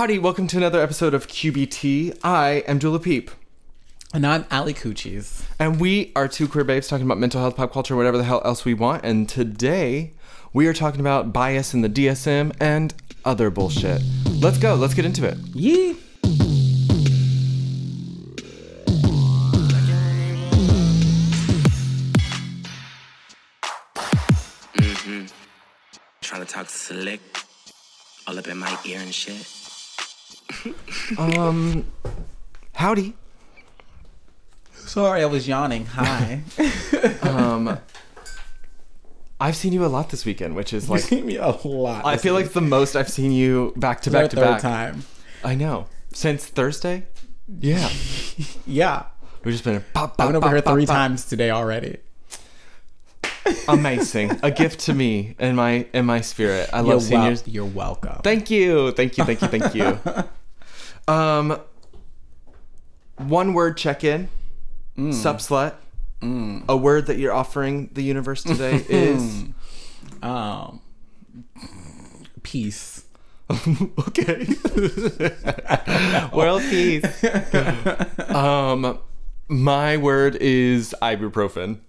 Howdy, welcome to another episode of QBT. I am Dula Peep, And I'm Ali Coochies. and we are two queer babes talking about mental health, pop culture, whatever the hell else we want. And today we are talking about bias in the DSM and other bullshit. Let's go, let's get into it. Yee. Mhm. Trying to talk slick, all up in my ear and shit. Howdy. Sorry, I was yawning. Hi. Um, I've seen you a lot this weekend, which is like, seen me a lot. I feel like the most I've seen you back to back to back. time. I know. Since Thursday? Yeah. Yeah. We've just been pop, I've been over pop, here three times today already. Amazing. A gift to me and my in my spirit. I love You're, seeing wel- you're welcome. Thank you. Thank you. Thank you. Thank you. um one word check in. Mm. Sup slut. A word that you're offering the universe today is um, peace. okay. World peace. um my word is ibuprofen.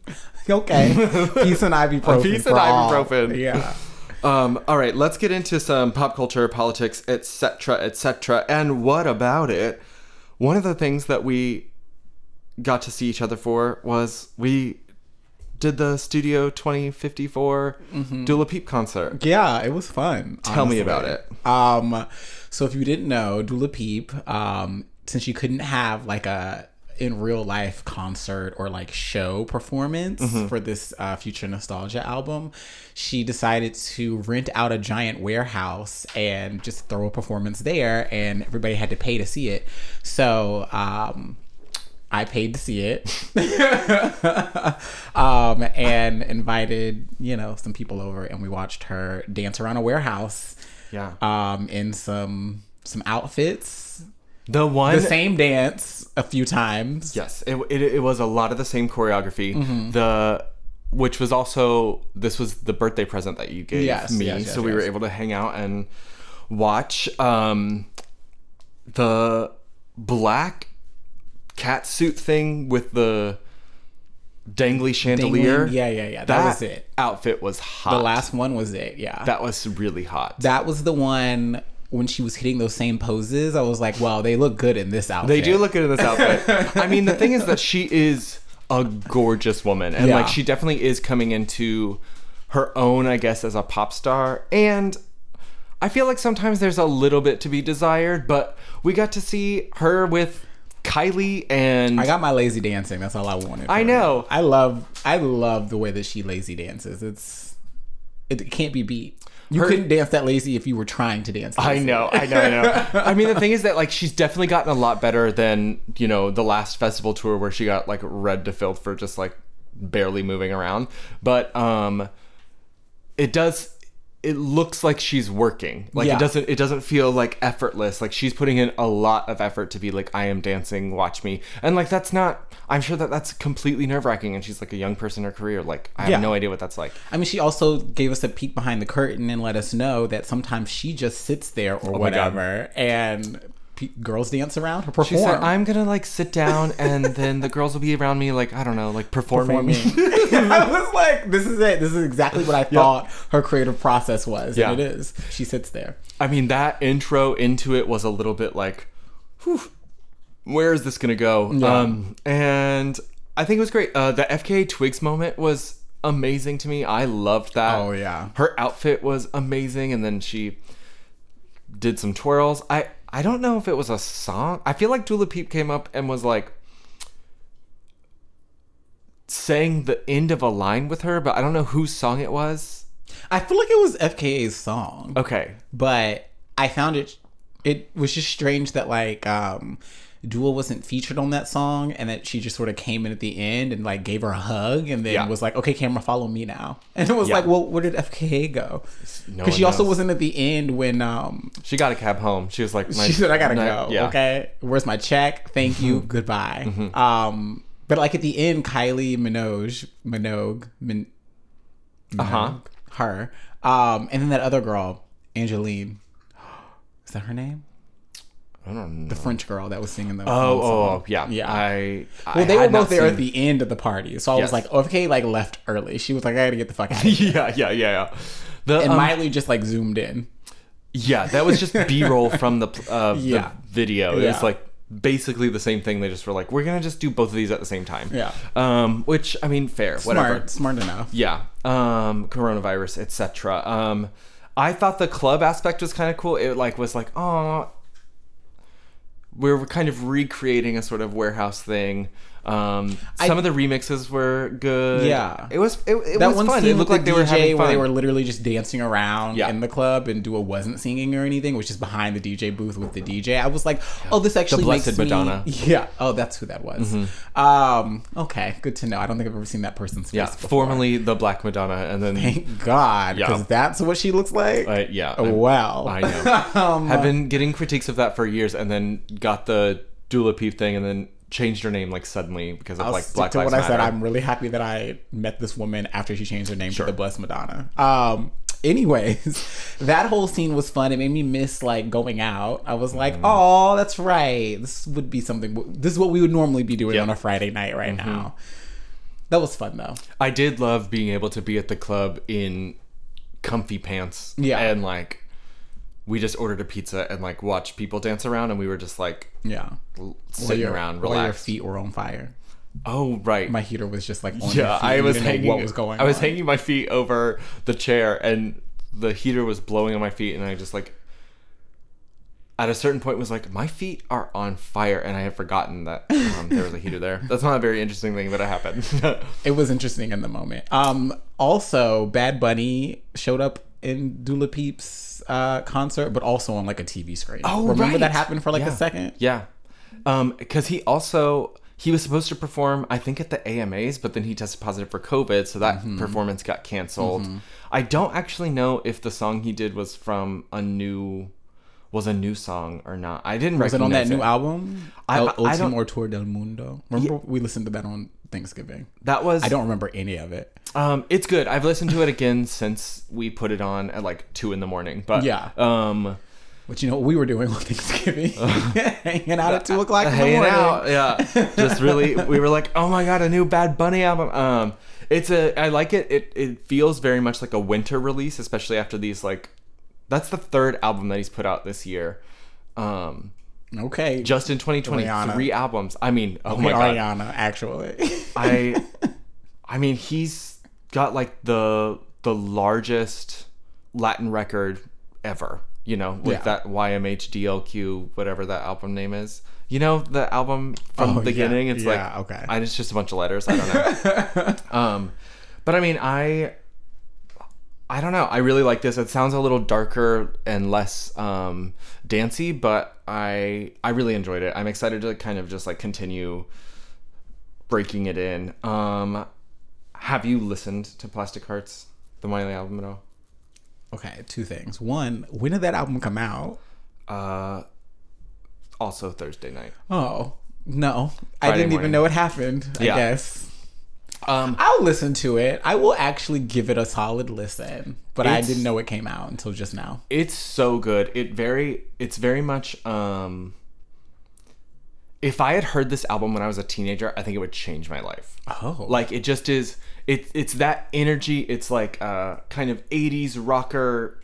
Okay. Peace and ibuprofen. Peace and ibuprofen. Yeah. Um, all right, let's get into some pop culture, politics, etc., etc. And what about it? One of the things that we got to see each other for was we did the Studio 2054 Dua Lipa concert. Yeah, it was fun. Tell me about it. Um, so if you didn't know, Dua Lipa, um, since you couldn't have like a in real life concert or like show performance Mm-hmm. for this uh, future nostalgia album, she decided to rent out a giant warehouse and just throw a performance there, and everybody had to pay to see it. So. Um, I paid to see it, um, and invited you know some people over, and we watched her dance around a warehouse Yeah. um, in some some outfits. The one. The same dance a few times. Yes, it, it, it was a lot of the same choreography. Mm-hmm. The which was also this was the birthday present that you gave Yes, me, yes, yes, so we were able to hang out and watch um, the black cat suit thing with the dangly chandelier. Dangling- yeah, yeah, yeah. That, that was it. outfit was hot. The last one was it. Yeah. that was really hot. that was the one when she was hitting those same poses. I was like, wow, they look good in this outfit. They do look good in this outfit. I mean, the thing is that she is a gorgeous woman, and Yeah. like she definitely is coming into her own, I guess, as a pop star. And I feel like sometimes there's a little bit to be desired, but we got to see her with Kylie and I got my lazy dancing. That's all I wanted. I know. her. I love. I love the way that she lazy dances. It's. It can't be beat. You Her- couldn't dance that lazy if you were trying to dance. I know, I know, I know. I mean, the thing is that like she's definitely gotten a lot better than you know the last festival tour where she got like red to filled for just like barely moving around. But um, it does. It looks like she's working. Like Yeah. it doesn't. It doesn't feel like effortless. Like she's putting in a lot of effort to be like I am dancing. Watch me. And like that's not. I'm sure that that's completely nerve wracking. And she's like a young person in her career. Like I have no idea what that's like. I mean, she also gave us a peek behind the curtain and let us know that sometimes she just sits there or Oh whatever, and pe- girls dance around her She said, "I'm gonna like sit down, and then the girls will be around me, like I don't know, like performing." performing. I was like, this is it. This is exactly what I thought her creative process was. Yeah. And it is. She sits there. I mean, that intro into it was a little bit like, whew, where is this gonna go? Yeah. Um, and I think it was great. Uh, the FKA Twigs moment was amazing to me. I loved that. Oh, yeah. her outfit was amazing, and then she did some twirls. I I don't know if it was a song. I feel like Dua Lipa came up and was like saying the end of a line with her, but I don't know whose song it was. I feel like it was FKA's song, Okay. but I found it. It was just strange that like um, Dua wasn't featured on that song, and that she just sort of came in at the end and like gave her a hug, and then Yeah. was like, "Okay, camera, follow me now." And it was Yeah. like, "Well, where did FKA go?" Because one she also wasn't at the end when um, She got a cab home. She was like, she said, "I gotta my- go." Yeah. Okay, where's my check? Thank you. Goodbye. Um, but like at the end, Kylie Minogue, Minogue, Min- Uh huh. her, um, and then that other girl, Angeline. Is that her name? I don't know. the French girl that was singing the Oh, oh, yeah, Yeah. I. Well, they were both there at the end of the party, so I Yes. was like, okay, like left early. She was like, I gotta get the fuck out. of here. yeah, yeah, yeah, yeah. The, And um, Miley just like zoomed in. yeah, that was just B-roll from the uh, Yeah. the video. Yeah. It's like basically the same thing. They just were like, we're gonna just do both of these at the same time. Yeah. Um, which I mean, fair, whatever. Smart, smart enough. Yeah. Um, coronavirus, etc. Um, I thought the club aspect was kind of cool. It like was like, oh, we're kind of recreating a sort of warehouse thing. Um, I- some of the remixes were good. Yeah. it was. It, it That was one fun. scene It looked like the they were DJ having where fun. they were literally just dancing around Yeah. in the club and Dua wasn't singing or anything, which is behind the DJ booth with the DJ. I was like, oh, this actually Blessed makes me- Madonna. Mm-hmm. Yeah. Oh, that's who that was. Um. Okay. Good to know. I don't think I've ever seen that person's face. yeah, before. formerly the Black Madonna, and then Thank God, Yeah. because that's what she looks like. uh, yeah, Oh, wow. I know. um, have been getting critiques of that for years, and then got the Dua Lipa thing, and then changed her name like suddenly because of I'll like Black to Lives what I said. I'm really happy that I met this woman after she changed her name to the Blessed Madonna. Um. Anyways, that whole scene was fun. It made me miss like going out. I was Mm-hmm. like, oh, that's right. This would be something. This is what we would normally be doing Yeah. on a Friday night right Mm-hmm. now. That was fun though. I did love being able to be at the club in comfy pants. Yeah. And like we just ordered a pizza and like watched people dance around and we were just like Yeah. l- sitting your- around, while your feet were on fire. Oh right. My heater was just like on yeah, feet. I was hanging what was going I was on. hanging my feet over the chair and the heater was blowing on my feet and I just like at a certain point was like my feet are on fire and I had forgotten that um, there was a heater there. That's not a very interesting thing, but it happened. It was interesting in the moment. Um, also, Bad Bunny showed up in Dua Lipa's uh, concert, but also on like a TV screen. Oh, remember that happened for like Yeah. a second? Yeah. Um, because he also he was supposed to perform, I think, at the AMAs, but then he tested positive for COVID, so that Mm-hmm. performance got canceled. I don't actually know if the song he did was from a new was a new song or not. I didn't Was it on that recognize new album? I- El I Ultimo Tour del Mundo. Remember we listened to that on Thanksgiving. That was I don't remember any of it. Um, it's good. I've listened to it again since we put it on at like two in the morning. But Yeah. um, But you know what we were doing on Thanksgiving? Hanging out at two o'clock in the hanging morning. out, yeah. Just really, we were like, oh my god, a new Bad Bunny album. Um, it's a, I like it. It it feels very much like a winter release, especially after these like, that's the third album that he's put out this year. Um, Okay. just in 2020, Rihanna. three albums. I mean, oh Okay, my god, Ariana, actually. I I mean he's got like the the largest Latin record ever, you know, with Yeah. that YMHDLQ whatever that album name is. You know the album from Oh, the beginning yeah. it's Yeah, like okay. I, it's just a bunch of letters, I don't know. um but I mean I I don't know. I really like this. It sounds a little darker and less um, dancey, but I I really enjoyed it. I'm excited to kind of just like continue breaking it in. Um, have you listened to Plastic Hearts, the Miley album at all? okay, two things. One, when did that album come out? Uh, also Thursday night. Oh, no. I didn't morning. even know it happened, I Yeah. guess. Um, I'll listen to it. I will actually give it a solid listen, but I didn't know it came out until just now. it's so good. It very it's very much um if I had heard this album when I was a teenager, I think it would change my life. Oh. Like it just is it it's that energy. It's like uh kind of 80s rocker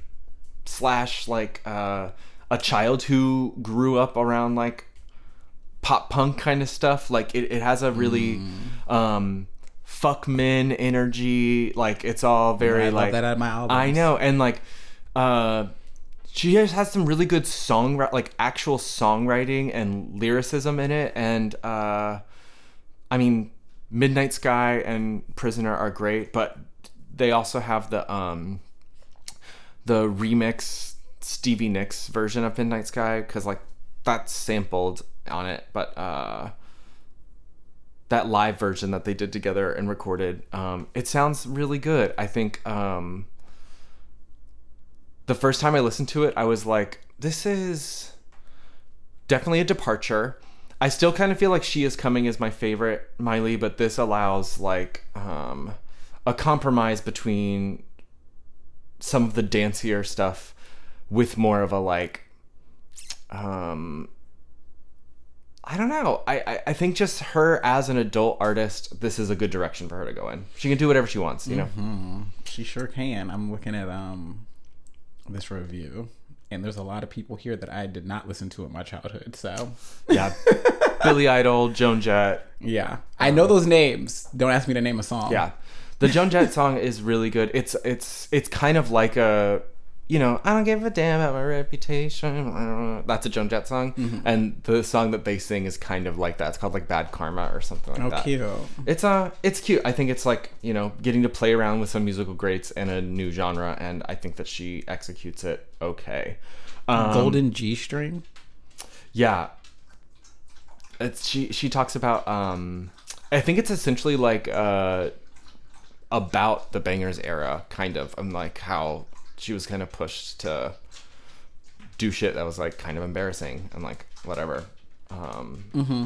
slash like uh a child who grew up around like pop punk kind of stuff. Like it, it has a really um fuck men energy. Like it's all very I love like that out of my albums. I know, and like, uh, she just has some really good song, like actual songwriting and lyricism in it, and uh, I mean, Midnight Sky and Prisoner are great, but they also have the um, the remix Stevie Nicks version of Midnight Sky because like that's sampled on it, but uh that live version that they did together and recorded um it sounds really good. I think um the first time i listened to it i was like this is definitely a departure i still kind of feel like she is coming as my favorite miley but this allows like um a compromise between some of the dancier stuff with more of a like um I don't know. I, I I think just her as an adult artist, this is a good direction for her to go in. She can do whatever she wants, you know. Mm-hmm. She sure can. I'm looking at um this review, and there's a lot of people here that I did not listen to in my childhood. So Yeah. Billy Idol, Joan Jett. yeah, I know um, those names. Don't ask me to name a song. Yeah. The Joan Jett song is really good. It's it's it's kind of like a you know, I don't give a damn about my reputation. That's a Joan Jett song. Mm-hmm. And the song that they sing is kind of like that. It's called like Bad Karma or something like Oh, that. cute. It's uh it's cute. I think it's like, you know, getting to play around with some musical greats in a new genre and I think that she executes it okay. Um, Golden G string. yeah. It's she she talks about um I think it's essentially like uh about the Bangerz era kind of and like how she was kind of pushed to do shit that was like kind of embarrassing and like whatever. Um Mm-hmm.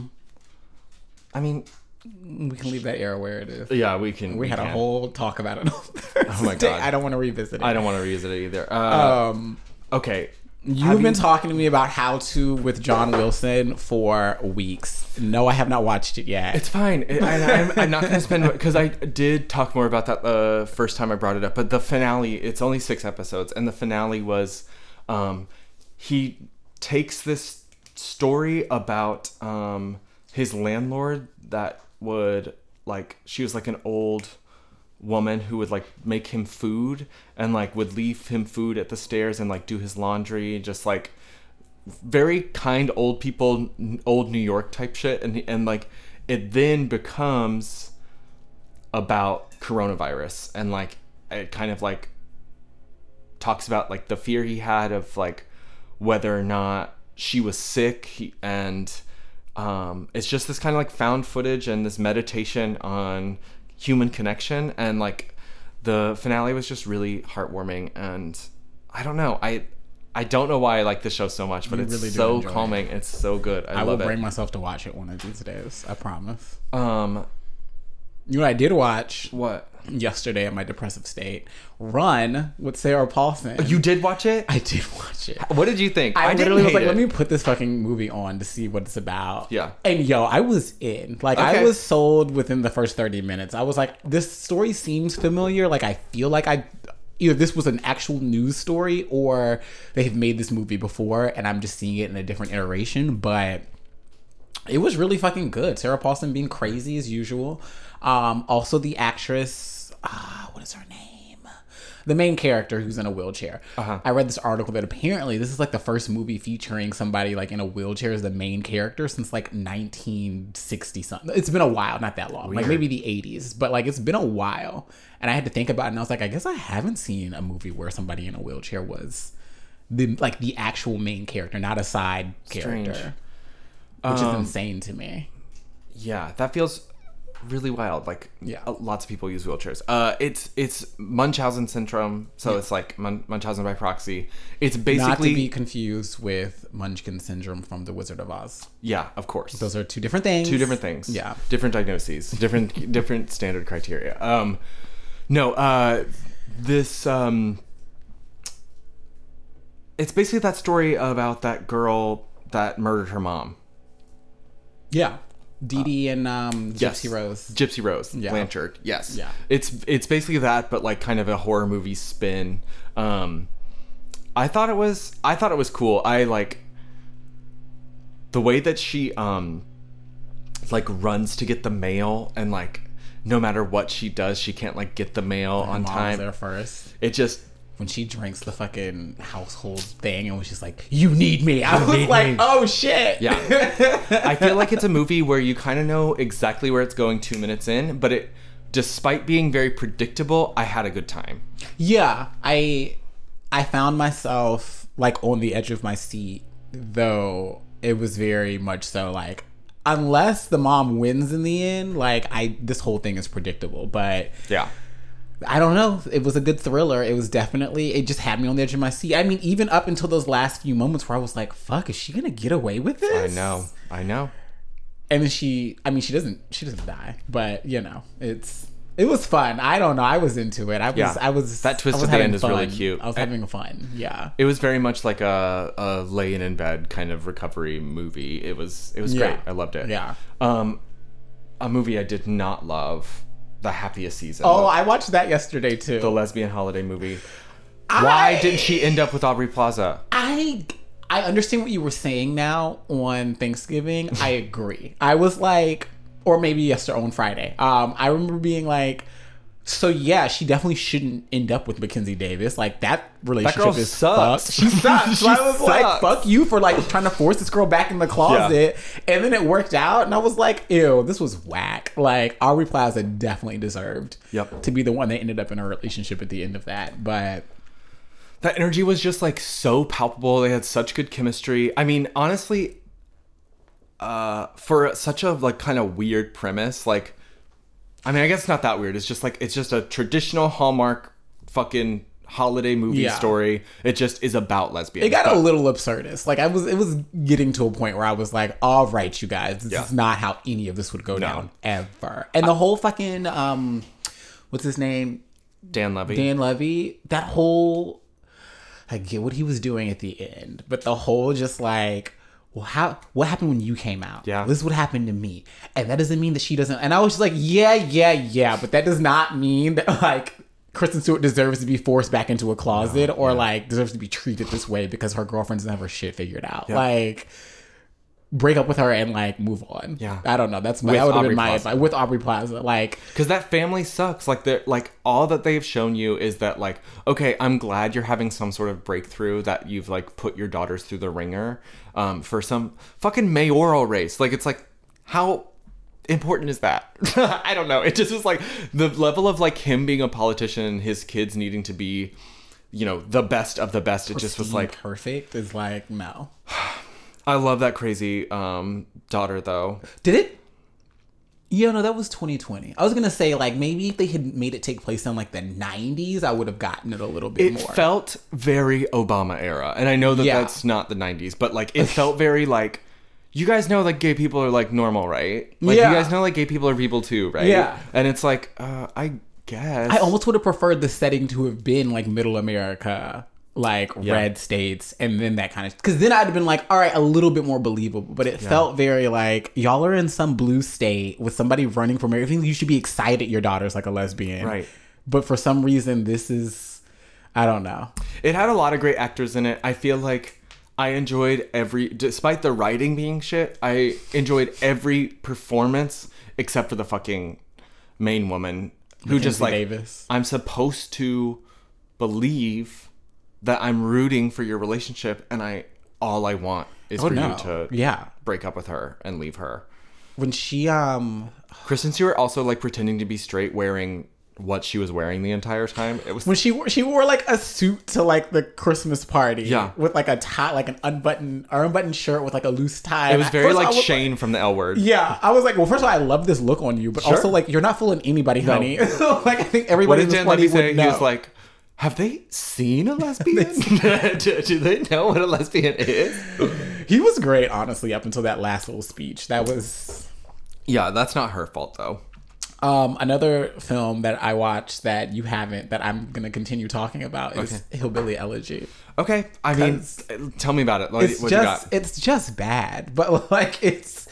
I mean, We can leave that era where it is. yeah, we can We had a whole talk about it. oh my God. I don't want to revisit it. I don't want to revisit it either. Uh, Um, okay. You've been you- talking to me about How to with John Wilson for weeks. No, I have not watched it yet. It's fine. It, I, I'm, I'm not going to spend because I did talk more about that the first time I brought it up. But the finale, it's only six episodes, and the finale was um, he takes this story about um, his landlord that would like she was like an old woman who would like make him food and like would leave him food at the stairs and like do his laundry just like very kind old people old new york type shit. And and like it then becomes about coronavirus and like it kind of like talks about like the fear he had of like whether or not she was sick. And um it's just this kind of like found footage and this meditation on human connection and like the finale was just really heartwarming and i don't know i i don't know why i like this show so much but You it's really so enjoy it. calming it's so good i, I will bring it myself to watch it one of these days. I promise. um You know what I did watch what yesterday in my depressive state? Run with Sarah Paulson. you did watch it I did watch it. what did you think I, didn't literally was like, it. let me put this fucking movie on to see what it's about. Yeah. And yo, I was in. Like, I was sold within the first 30 minutes. I was like, this story seems familiar. Like, I feel like I. Either this was an actual news story or they've made this movie before and I'm just seeing it in a different iteration. But it was really fucking good. Sarah Paulson being crazy as usual. Um, also, the actress, ah, what is her name? The main character who's in a wheelchair. Uh-huh. I read this article that apparently this is like the first movie featuring somebody like in a wheelchair as the main character since like 1960 something. It's been a while, not that long, like maybe the 80s, but like it's been a while. And I had to think about it, and I was like, I guess I haven't seen a movie where somebody in a wheelchair was the like the actual main character, not a side Strange. character, which is Um, insane to me. Yeah, that feels really wild. Like, Yeah. uh, lots of people use wheelchairs. Uh, it's it's Munchausen syndrome, so it's like Mun- Munchausen by proxy. It's basically Not to be confused with Munchkin syndrome from The Wizard of Oz. yeah, of course. Those are two different things. Two different things. Yeah. different diagnoses, different different standard criteria. Um, no, uh, this um, it's basically that story about that girl that murdered her mom. Yeah. Dee Dee and um, Gypsy Yes. Rose. Gypsy Rose, Yeah. Blanchard. Yes. Yeah. It's it's basically that, but like kind of a horror movie spin. Um, I thought it was I thought it was cool. I like the way that she um like runs to get the mail and like no matter what she does, she can't like get the mail on Mom time. there first. It just When she drinks the fucking household thing and was just like, "You need me," I was like, me. "Oh shit!" Yeah. I feel like it's a movie where you kind of know exactly where it's going two minutes in, but it, despite being very predictable, I had a good time. Yeah, I I found myself like on the edge of my seat, though it was very much so like unless the mom wins in the end, like I this whole thing is predictable. But Yeah. I don't know. It was a good thriller. It was definitely it just had me on the edge of my seat. I mean, even up until those last few moments where I was like, "Fuck, is she gonna get away with this?" I know. I know. And then she, I mean, she doesn't, she doesn't die, but you know, it's It was fun. I don't know. I was into it. I was. Yeah. I was. That twist was at the end is really cute. I was having fun. Yeah. It was very much like a, a laying in bed kind of recovery movie. It was it was Yeah. great. I loved it. Yeah. Um, a movie I did not love, The Happiest Season. Oh, I watched that yesterday too. the lesbian holiday movie. Why didn't she end up with Aubrey Plaza? I I understand what you were saying now on Thanksgiving. I agree. I was like, or maybe yesterday on Friday. Um, I remember being like, so yeah, she definitely shouldn't end up with Mackenzie Davis. Like that relationship is sucks. fucked. She sucks. She was like, fuck you for like trying to force this girl back in the closet, and then it worked out, and I was like, ew, this was whack. Like Aubrey Plaza definitely deserved Yep. to be the one that ended up in a relationship at the end of that, but. That energy was just like so palpable. They had such good chemistry. I mean, honestly, uh, for such a like kind of weird premise, like, I mean, I guess it's not that weird. It's just like it's just a traditional Hallmark fucking holiday movie Yeah. story. It just is about lesbians. It got But- a little absurdist. Like I was, it was getting to a point where I was like, "All right, you guys, this Yeah. is not how any of this would go down ever." And the whole fucking um, what's his name, Dan Levy. Dan Levy, that whole, I get what he was doing at the end, but the whole just like. Well, how what happened when you came out? Yeah. this is what happened to me, and that doesn't mean that she doesn't. And I was just like, yeah, yeah, yeah, but that does not mean that like Kristen Stewart deserves to be forced back into a closet or like deserves to be treated this way because her girlfriend's never shit figured out. Like, break up with her and like move on. Yeah. I don't know. That's my With that would have Aubrey been my Plaza. advice with Aubrey Plaza. Like, because that family sucks like they're like all that they've shown you is that like okay i'm glad you're having some sort of breakthrough that you've like put your daughters through the ringer um, for some fucking mayoral race like it's like how important is that i don't know it just is like the level of like him being a politician his kids needing to be you know the best of the best it just was like perfect. Is like no. i love that crazy um daughter though Did it? Yeah, no, that was 2020. I was gonna say like maybe if they had made it take place in like the 90s, I would have gotten it a little bit it more. It felt very Obama era, and I know that Yeah. that's not the '90s, but like it felt very like. You guys know like gay people are like normal, right? Like Yeah. you guys know like gay people are people too, right? Yeah. And it's like, uh, I guess. I almost would have preferred the setting to have been like middle America, like red states, and then that kind of because then I'd have been like, all right, a little bit more believable. But it felt very like y'all are in some blue state with somebody running for mayor. You should be excited your daughter's like a lesbian, Right. But for some reason, this is I don't know. It had a lot of great actors in it. I feel like I enjoyed every, despite the writing being shit, I enjoyed every performance except for the fucking main woman who just like Davis. I'm supposed to believe that I'm rooting for your relationship, and I all I want is Oh, for no. you to Yeah. break up with her and leave her. When she um Kristen Stewart also like pretending to be straight, wearing what she was wearing the entire time. It was when she wore she wore like a suit to like the Christmas party, Yeah. with like a tie, like an unbuttoned or unbuttoned shirt with like a loose tie. it was very like was Shane from the L Word. Yeah, I was like, well, first of all, I love this look on you, but Sure. also like you're not fooling anybody, honey. like I think What everybody did in this Dan party would say? know. He was like, "Have they seen a lesbian? do, do they know what a lesbian is?" he was great, honestly, up until that last little speech. That was Yeah, that's not her fault though. um, another film that I watched that you haven't that I'm gonna continue talking about is Hillbilly Elegy. Okay, I mean, tell me about it. What, It's what you just got? it's just bad, but like it's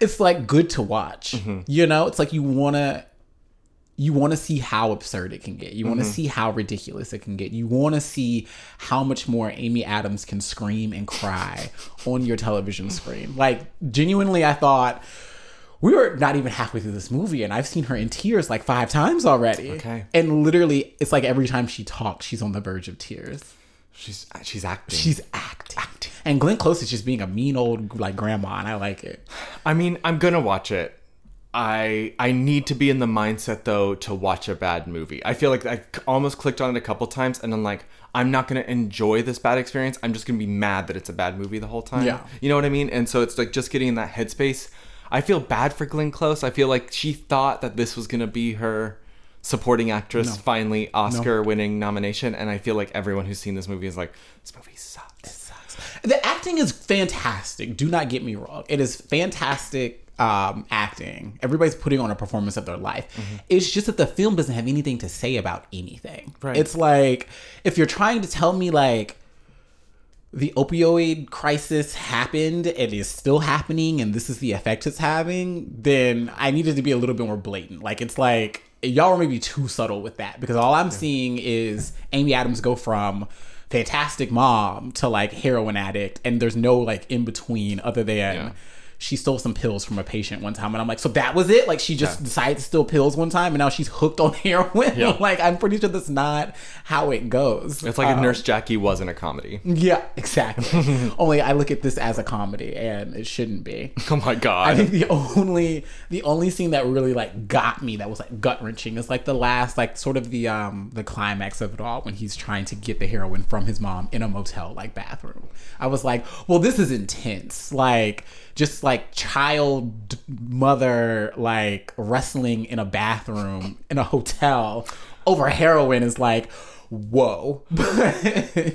it's like good to watch. Mm-hmm. You know, it's like you wanna you want to see how absurd it can get. You want to Mm-hmm. see how ridiculous it can get. You want to see how much more Amy Adams can scream and cry on your television screen. Like genuinely I thought we were not even halfway through this movie and I've seen her in tears like 5 times already. Okay. And literally it's like every time she talks she's on the verge of tears. She's she's acting. She's acting. And Glenn Close is just being a mean old like grandma, and I like it. I mean, I'm gonna watch it. I I need to be in the mindset though to watch a bad movie. I feel like I almost clicked on it a couple times and I'm like, I'm not gonna enjoy this bad experience. I'm just gonna be mad that it's a bad movie the whole time. Yeah. You know what I mean? And so it's like just getting in that headspace. I feel bad for Glenn Close. I feel like she thought that this was gonna be her supporting actress finally Oscar winning nomination, and I feel like everyone who's seen this movie is like, this movie sucks. The acting is fantastic. Do not get me wrong; it is fantastic. Um, acting. Everybody's putting on a performance of their life. It's just that the film doesn't have anything to say about anything. Right. It's like if you're trying to tell me like the opioid crisis happened and is still happening and this is the effect it's having, then I needed to be a little bit more blatant. Like it's like y'all were maybe too subtle with that because all I'm seeing is Amy Adams go from fantastic mom to like heroin addict and there's no like in between other than Yeah. She stole some pills from a patient one time and I'm like, so that was it? Like she just decided to steal pills one time and now she's hooked on heroin? Yeah. like I'm pretty sure that's not how it goes. It's like if Um, Nurse Jackie wasn't a comedy. yeah, exactly. Only I look at this as a comedy, and it shouldn't be. Oh my god! I think the only the only scene that really like got me that was like gut wrenching is like the last like sort of the um the climax of it all when he's trying to get the heroin from his mom in a motel like bathroom. I was like, well, this is intense. Like just like child mother like wrestling in a bathroom in a hotel over heroin is like whoa.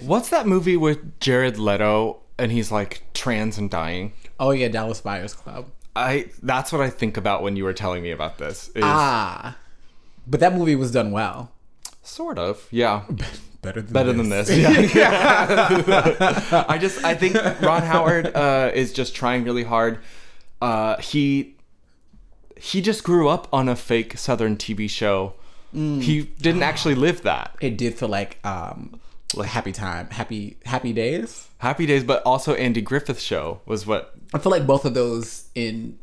What's that movie with Jared Leto and he's like trans and dying? oh yeah, Dallas Buyers Club. I that's what I think about when you were telling me about this. Is Ah. But that movie was done well. sort of. Yeah. Better than Better than this. Yeah. I just I think Ron Howard uh, is just trying really hard. Uh, he he just grew up on a fake Southern TV show. He didn't actually live that. It did feel like um like happy time, happy happy days. Happy Days, but also Andy Griffith show was what I feel like both of those in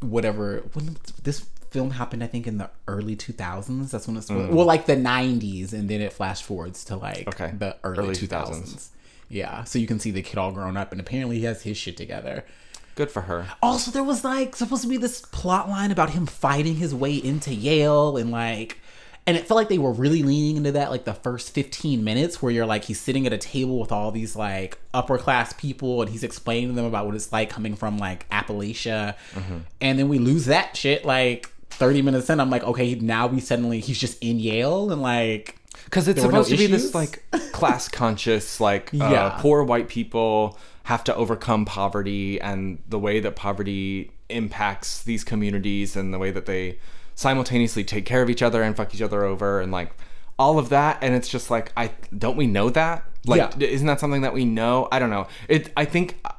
whatever when this film happened I think in the early 2000s that's when it's mm. well like the 90s and then it flash forwards to like Okay. the early, Early 2000s. 2000s. Yeah, so you can see the kid all grown up and apparently he has his shit together. good for her. Also, there was like supposed to be this plot line about him fighting his way into Yale and like and it felt like they were really leaning into that like the first 15 minutes where you're like he's sitting at a table with all these like upper class people and he's explaining to them about what it's like coming from like Appalachia mm-hmm. and then we lose that shit like 30 minutes in I'm like okay now we suddenly he's just in Yale and like Because it's were no supposed to be this like class conscious, like uh, Yeah. poor white people have to overcome poverty and the way that poverty impacts these communities and the way that they simultaneously take care of each other and fuck each other over and like all of that. And it's just like, I don't we know that? Like, Yeah. isn't that something that we know? I don't know. It. I think uh,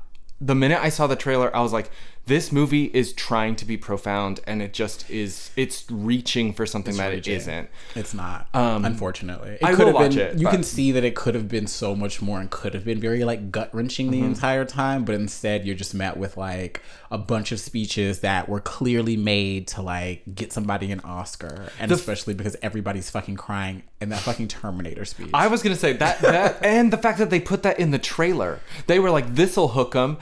the minute I saw the trailer, I was like. This movie is trying to be profound, and it just is. It's reaching for something that reaching. it isn't. It's not, unfortunately. It Um, I could have watch been. it, you but- can see that it could have been so much more and could have been very like gut wrenching Mm-hmm. the entire time, but instead you're just met with like a bunch of speeches that were clearly made to like get somebody an Oscar, and especially because everybody's fucking crying in that fucking Terminator speech. I was gonna say that that and the fact that they put that in the trailer. They were like, "This'll hook them."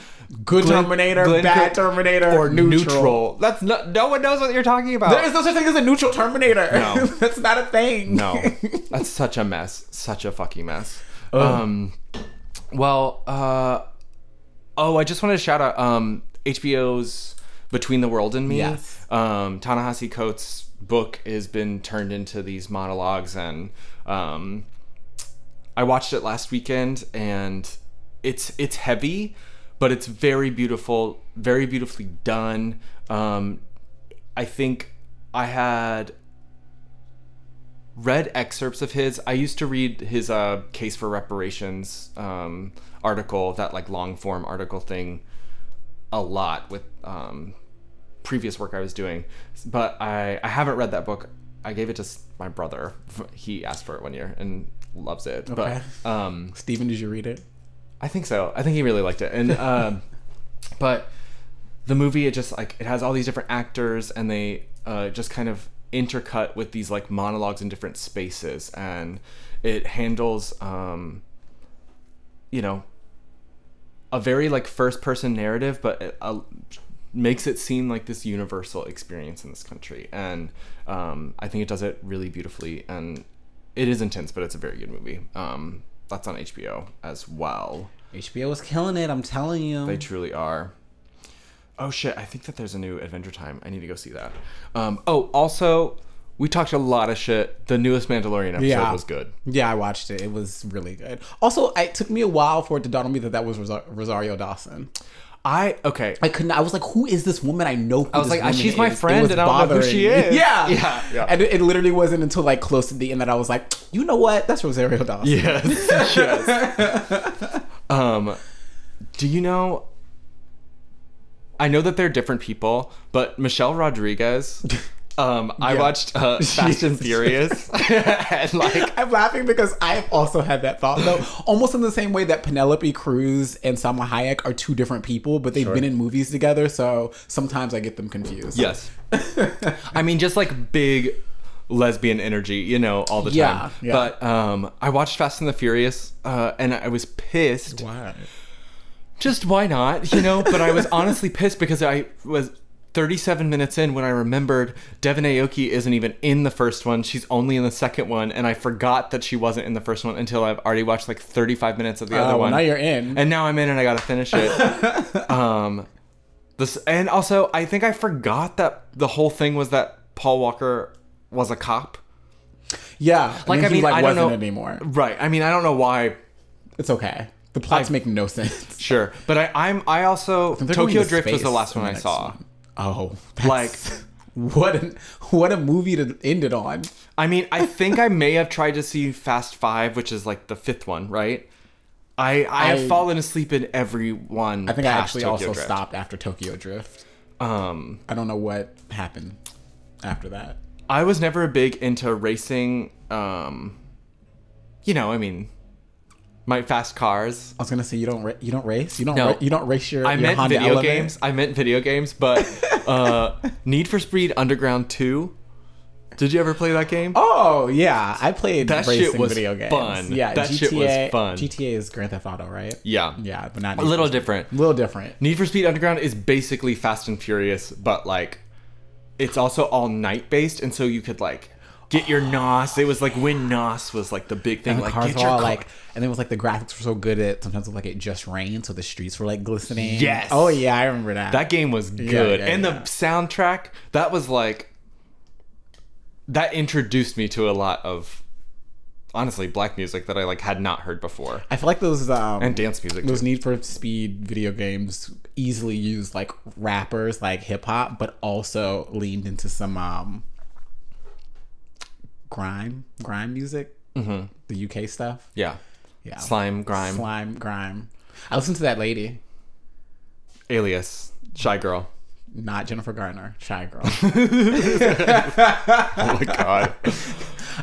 Good Terminator, bad Terminator, or neutral. neutral. That's no. No one knows what you're talking about. there is no such thing as a neutral Terminator. No. that's not a thing. no, that's such a mess. Such a fucking mess. Um, well, uh, oh, I just wanted to shout out um HBO's Between the World and Me. Yes. Um, Ta-Nehisi Coates' book has been turned into these monologues, and um, I watched it last weekend, and it's it's heavy, but it's very beautiful, very beautifully done. Um, I think I had read excerpts of his. I used to read his uh, case for reparations um, article, that like long form article thing, a lot with um, previous work I was doing. But I I haven't read that book. I gave it to my brother. He asked for it one year and loves it. Okay. But um, Steven, did you read it? I think so. I think he really liked it. And um, but the movie it just like it has all these different actors and they uh, just kind of intercut with these like monologues in different spaces and it handles um, you know a very like first person narrative but it uh, makes it seem like this universal experience in this country and um, i think it does it really beautifully and it is intense but it's a very good movie um, that's on hbo as well HBO was killing it. I'm telling you. they truly are. Oh shit! I think that there's a new Adventure Time. I need to go see that. Um, oh, also, we talked a lot of shit. The newest Mandalorian episode Yeah. was good. Yeah, I watched it. It was really good. Also, it took me a while for it to dawn on me that that was Rosa- Rosario Dawson. I okay. I couldn't. I was like, "Who is this woman? I know." Who I was this like, woman she's my is." It friend and I don't know who she is. Yeah, Yeah, yeah. And it, it literally wasn't until like close to the end that I was like, "You know what? That's Rosario Dawson." Yes. yes. um, do you know? I know that they're different people, but Michelle Rodriguez. Um, I Yeah. watched uh, Fast and Furious, and like, I'm laughing because I've also had that thought though, almost in the same way that Penelope Cruz and Salma Hayek are two different people, but they've Sure. been in movies together, so sometimes I get them confused. yes, I mean, just like big lesbian energy, you know, all the Yeah, time. yeah. But um, I watched Fast and the Furious, uh, and I was pissed. Why? just why not you know but i was honestly pissed because i was 37 minutes in when i remembered devon aoki isn't even in the first one she's only in the second one and i forgot that she wasn't in the first one until i've already watched like 35 minutes of the Oh, other well, one now you're in. and now i'm in and i gotta finish it um this and also i think i forgot that the whole thing was that paul walker was a cop Yeah, like i he, mean like, i don't wasn't know anymore. right i mean i don't know why It's okay. The plots make no sense. sure but i i'm i also tokyo drift was the last one i saw one. Oh, Like- what a what a movie to end it on. I mean, I think I may have tried to see Fast Five, which is like the fifth one, right? I I have I- fallen asleep in every one. I think I actually Tokyo also Drift. stopped after Tokyo Drift. Um, I don't know what happened after that. I was never a big into racing. Um, you know, I mean, my fast cars. I was gonna say you don't ra- you don't race you don't No. ra- you don't race your, I your meant Honda video Element? games. I meant video games, but uh, Need for Speed Underground Two. Did you ever play that game? Oh yeah, I played That shit racing was video games. fun. Yeah, That GTA, shit was fun. GTA is Grand Theft Auto, right? Yeah, Yeah, but not a little different. A little different. Need for Speed Underground is basically Fast and Furious, but like it's also all night based, and so you could like get your NOS. It was like when NOS was like the big thing. And the like cars were your all car- like, and it was like the graphics were so good at sometimes it, like it just rained, so the streets were like glistening. Yes. Oh yeah, I remember that. that game was good, yeah, and yeah. the soundtrack that was like that introduced me to a lot of honestly black music that I like had not heard before, I feel like those um and dance music. those Too. Need for Speed video games easily used like rappers like hip hop, but also leaned into some um grime grime music, mm-hmm. the UK stuff. Yeah, Yeah, slime, grime, slime, grime. I listened to that lady, alias, shy girl. not Jennifer Garner, Shy Girl. Oh my god.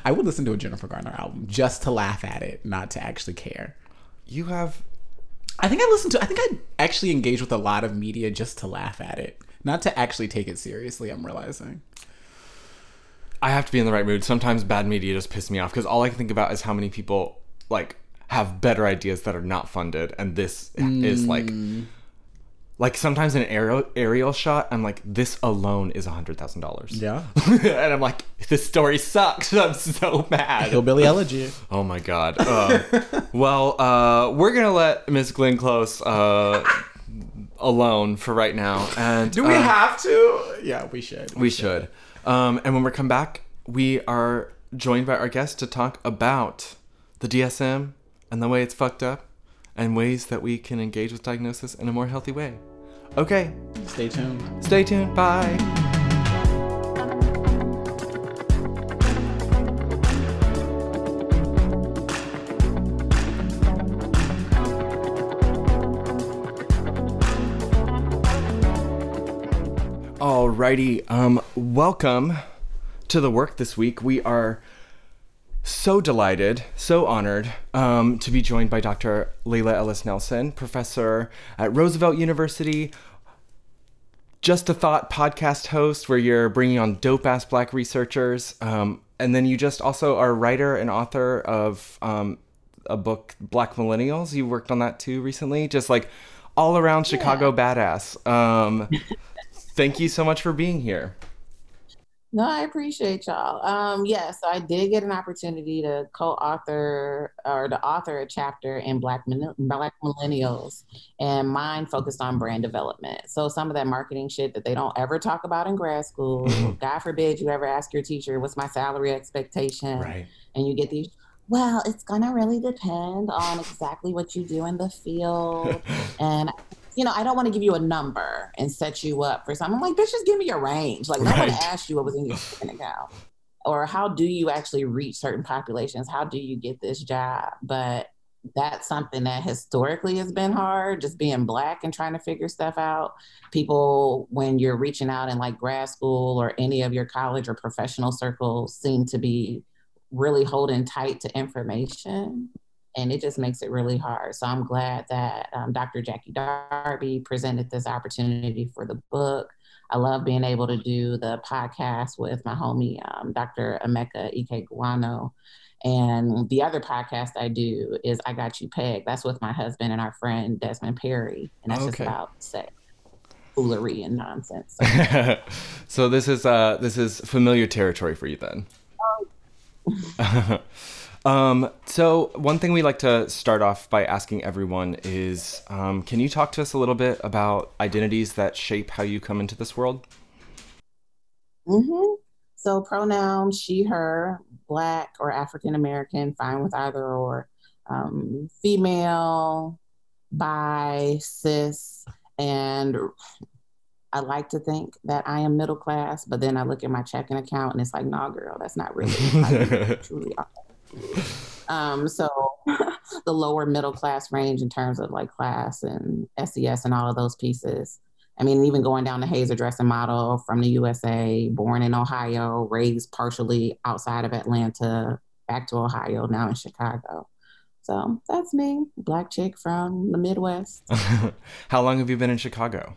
I would listen to a Jennifer Garner album just to laugh at it, not to actually care. you have I think I listened to. I think I actually engage with a lot of media just to laugh at it, not to actually take it seriously. I'm realizing. I have to be in the right mood. Sometimes bad media just piss me off because all I can think about is how many people like have better ideas that are not funded, and this is like, like sometimes an aerial aerial shot. I'm like, this alone is a hundred thousand dollars. Yeah. and I'm like, this story sucks. I'm so mad. Hillbilly Elegy. Oh my god. Uh, well, uh, we're gonna let Miss Glenn Close uh, alone for right now, and Do we uh, have to? Yeah, we should. we should. Um, and when we come back, we are joined by our guest to talk about the DSM and the way it's fucked up and ways that we can engage with diagnosis in a more healthy way. Okay, Stay tuned. stay tuned. Bye. Alrighty, um, welcome to the work this week. We are so delighted, so honored um, to be joined by Dr. Layla Ellis Nelson, professor at Roosevelt University, Just a Thought podcast host, where you're bringing on dope ass black researchers. Um, and then you just also are writer and author of um, a book, Black Millennials. You worked on that too recently. Just like all around Chicago badass. Thank you so much for being here. No, I appreciate y'all. Um, yes, I did get an opportunity to co-author or to author a chapter in Black Black Millennials, and mine focused on brand development. So some of that marketing shit that they don't ever talk about in grad school. God forbid you ever ask your teacher, "What's my salary expectation?" right. and you get these well it's to really depend on exactly what you do in the field and you know, I don't want to give you a number and set you up for something. I'm like, bitch, just give me your range. Like, no one Right. asked you what was in your checking account. Or how do you actually reach certain populations? How do you get this job? But that's something that historically has been hard, just being black and trying to figure stuff out. People, when you're reaching out in like grad school or any of your college or professional circles, seem to be really holding tight to information. And it just makes it really hard. So I'm glad that um, Dr. Jackie Darby presented this opportunity for the book. I love being able to do the podcast with my homie, um, Dr. Emeka Ike Guano. And the other podcast I do is I Got You Pegged. That's with my husband and our friend Desmond Perry. And that's Okay. just about sex, foolery, and nonsense. So, so this is uh this is familiar territory for you then. um, so one thing we like to start off by asking everyone is, um, can you talk to us a little bit about identities that shape how you come into this world? hmm so pronouns she, her, black or African American, fine with either or, um, female, bi, cis, and I like to think that I am middle class, but then I look at my checking account and it's like, nah, girl, that's not really you truly are. Um, so the lower middle class range in terms of like class and SES and all of those pieces. I mean, even going down to Hazer dressing model from the USA, born in Ohio, raised partially outside of Atlanta, back to Ohio, now in Chicago. So that's me, black chick from the Midwest. How long have you been in Chicago?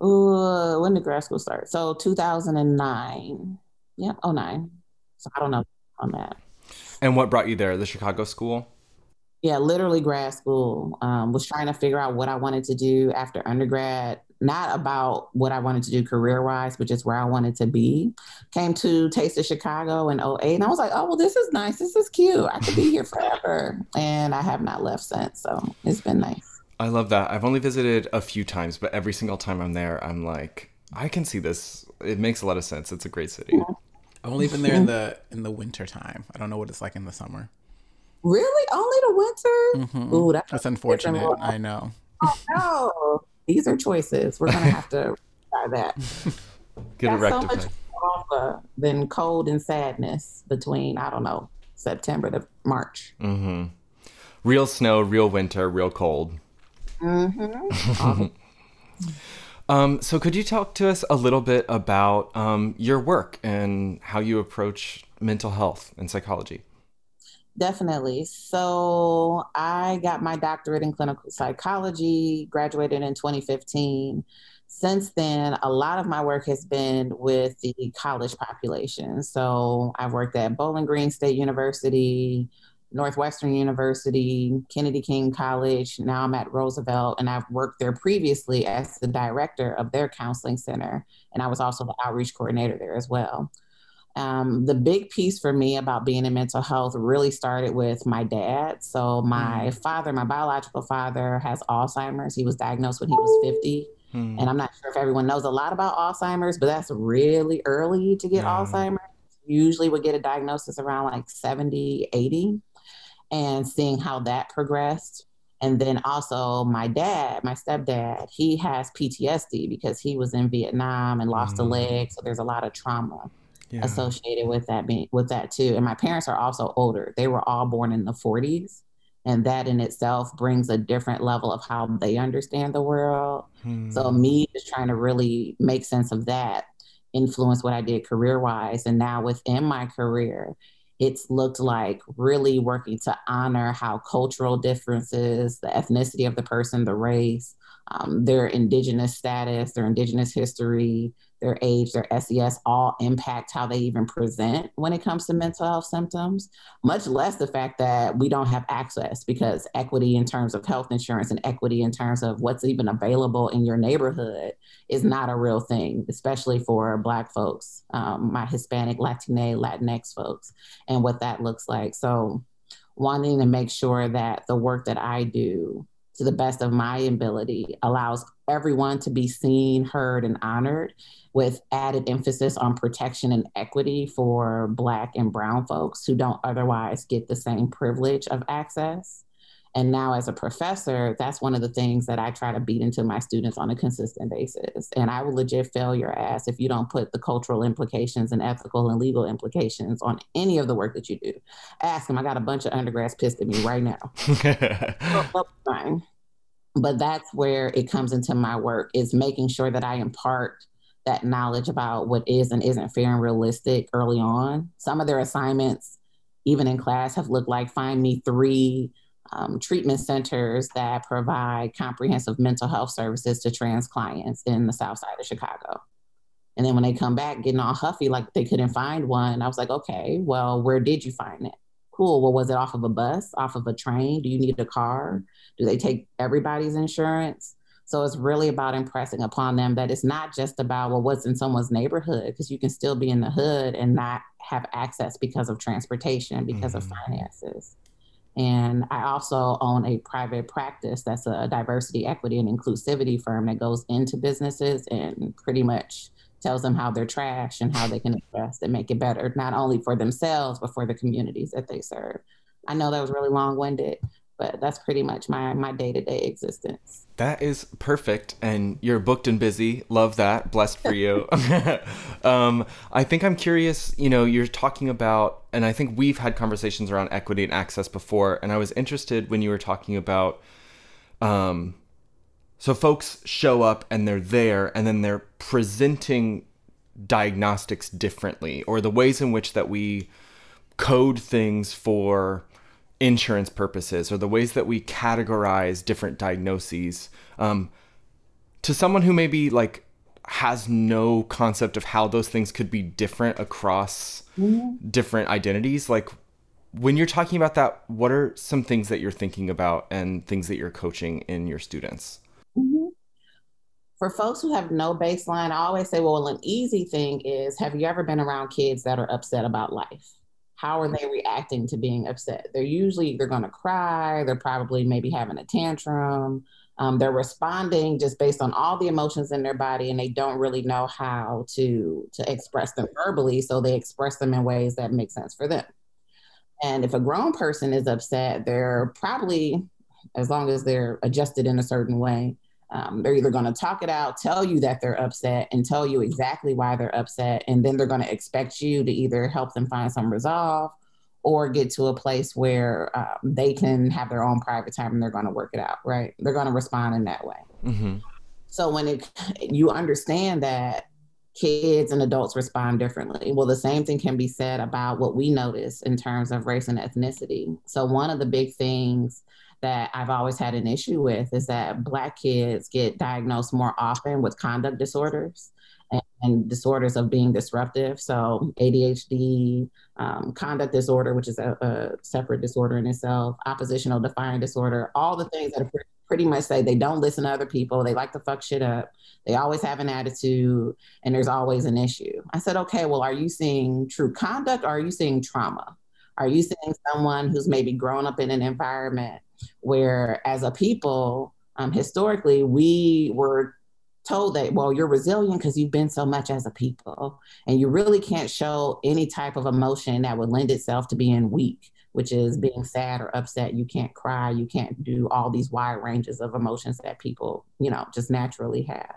Uh, when did grad school start? So 2009. Yeah, 09. So I don't know on that. And what brought you there? The Chicago school? Yeah, literally grad school. Um, was trying to figure out what I wanted to do after undergrad. Not about what I wanted to do career wise, but just where I wanted to be. Came to Taste of Chicago in 08, and I was like, oh, well, this is nice. This is cute. I could be here forever. And I have not left since. So it's been nice. I love that. I've only visited a few times, but every single time I'm there, I'm like, I can see this. It makes a lot of sense. It's a great city. I've only been there in the in the winter time. I don't know what it's like in the summer. Really? Only the winter? Mhm. Ooh, that's That's unfortunate. I know. Oh, no, these are choices. We're gonna have to try that. Get it Got so much rectified. to than cold and sadness between I don't know September to March. Mm-hmm. Real snow, real winter, real cold. Mm-hmm. Um, so could you talk to us a little bit about um, your work and how you approach mental health and psychology? Definitely. So I got my doctorate in clinical psychology, graduated in 2015. Since then, a lot of my work has been with the college population. So I've worked at Bowling Green State University, Northwestern University, Kennedy King College. Now I'm at Roosevelt, and I've worked there previously as the director of their counseling center. And I was also the outreach coordinator there as well. Um, the big piece for me about being in mental health really started with my dad. So, my father, my biological father, has Alzheimer's. He was diagnosed when he was 50. Hmm. And I'm not sure if everyone knows a lot about Alzheimer's, but that's really early to get Yeah. Alzheimer's. Usually would get a diagnosis around like 70, 80, and seeing how that progressed. And then also my dad, my stepdad, he has PTSD because he was in Vietnam and lost a Mm. leg. So there's a lot of trauma Yeah. associated with that being with that too. And my parents are also older. They were all born in the 40s. And that in itself brings a different level of how they understand the world. Hmm. So me just trying to really make sense of that influenced what I did career wise. And now within my career, it's looked like really working to honor how cultural differences, the ethnicity of the person, the race, um, their indigenous status, their indigenous history, their age, their SES all impact how they even present when it comes to mental health symptoms, much less the fact that we don't have access because equity in terms of health insurance and equity in terms of what's even available in your neighborhood is not a real thing, especially for Black folks, um, my Hispanic, Latina, Latinx folks, and what that looks like. So, wanting to make sure that the work that I do to the best of my ability allows everyone to be seen, heard, and honored with added emphasis on protection and equity for Black and Brown folks who don't otherwise get the same privilege of access. And now, as a professor, that's one of the things that I try to beat into my students on a consistent basis. And I will legit fail your ass if you don't put the cultural implications and ethical and legal implications on any of the work that you do. Ask them. I got a bunch of undergrads pissed at me right now. But that's where it comes into my work is making sure that I impart that knowledge about what is and isn't fair and realistic early on. Some of their assignments, even in class, have looked like find me three um, treatment centers that provide comprehensive mental health services to trans clients in the south side of Chicago. And then when they come back getting all huffy, like they couldn't find one, I was like, okay, well, where did you find it? Cool. Well, was it off of a bus, off of a train? Do you need a car? Do they take everybody's insurance? So it's really about impressing upon them that it's not just about well, what's in someone's neighborhood, because you can still be in the hood and not have access because of transportation, because mm-hmm. of finances. And I also own a private practice that's a diversity, equity, and inclusivity firm that goes into businesses and pretty much tells them how they're trash and how they can invest and make it better, not only for themselves, but for the communities that they serve. I know that was really long winded, but that's pretty much my my day to day existence. That is perfect, and you're booked and busy. Love that. Blessed for you. um, I think I'm curious. You know, you're talking about, and I think we've had conversations around equity and access before, and I was interested when you were talking about. Um, so folks show up and they're there, and then they're presenting diagnostics differently, or the ways in which that we code things for insurance purposes or the ways that we categorize different diagnoses um, to someone who maybe like has no concept of how those things could be different across mm-hmm. different identities like when you're talking about that what are some things that you're thinking about and things that you're coaching in your students mm-hmm. for folks who have no baseline i always say well an easy thing is have you ever been around kids that are upset about life how are they reacting to being upset? They're usually they're going to cry. They're probably maybe having a tantrum. Um, they're responding just based on all the emotions in their body, and they don't really know how to to express them verbally. So they express them in ways that make sense for them. And if a grown person is upset, they're probably, as long as they're adjusted in a certain way, um, they're either going to talk it out, tell you that they're upset, and tell you exactly why they're upset. And then they're going to expect you to either help them find some resolve or get to a place where um, they can have their own private time and they're going to work it out, right? They're going to respond in that way. Mm-hmm. So when it, you understand that kids and adults respond differently. Well, the same thing can be said about what we notice in terms of race and ethnicity. So, one of the big things that I've always had an issue with is that Black kids get diagnosed more often with conduct disorders and, and disorders of being disruptive. So, ADHD, um, conduct disorder, which is a, a, separate disorder in itself, oppositional defiant disorder, all the things that pretty much say they don't listen to other people, they like to fuck shit up, they always have an attitude, and there's always an issue. I said, okay, well, are you seeing true conduct or are you seeing trauma? Are you seeing someone who's maybe grown up in an environment where as a people, um, historically, we were told that, well, you're resilient because you've been so much as a people, and you really can't show any type of emotion that would lend itself to being weak, which is being sad or upset. You can't cry, you can't do all these wide ranges of emotions that people, you know, just naturally have.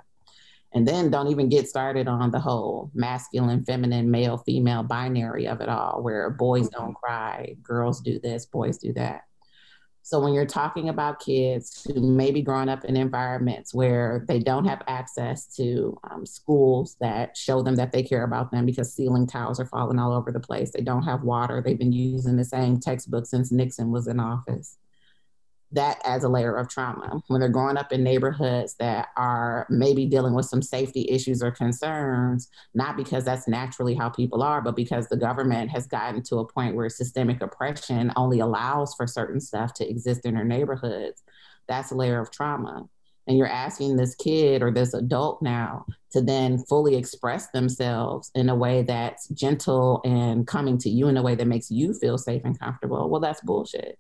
And then don't even get started on the whole masculine, feminine, male, female binary of it all, where boys don't cry, girls do this, boys do that. So when you're talking about kids who may be growing up in environments where they don't have access to um, schools that show them that they care about them because ceiling tiles are falling all over the place, they don't have water, they've been using the same textbook since Nixon was in office that as a layer of trauma. When they're growing up in neighborhoods that are maybe dealing with some safety issues or concerns, not because that's naturally how people are, but because the government has gotten to a point where systemic oppression only allows for certain stuff to exist in their neighborhoods, that's a layer of trauma. And you're asking this kid or this adult now to then fully express themselves in a way that's gentle and coming to you in a way that makes you feel safe and comfortable. Well, that's bullshit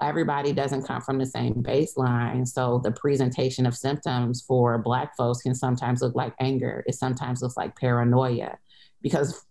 everybody doesn't come from the same baseline. So the presentation of symptoms for Black folks can sometimes look like anger. It sometimes looks like paranoia because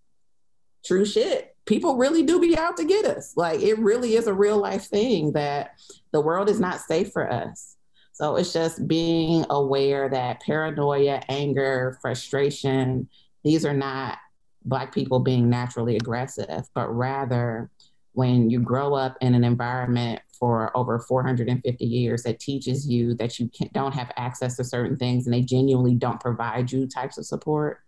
true shit. People really do be out to get us. Like it really is a real life thing that the world is not safe for us. So it's just being aware that paranoia, anger, frustration, these are not Black people being naturally aggressive, but rather when you grow up in an environment for over 450 years that teaches you that you don't have access to certain things and they genuinely don't provide you types of support,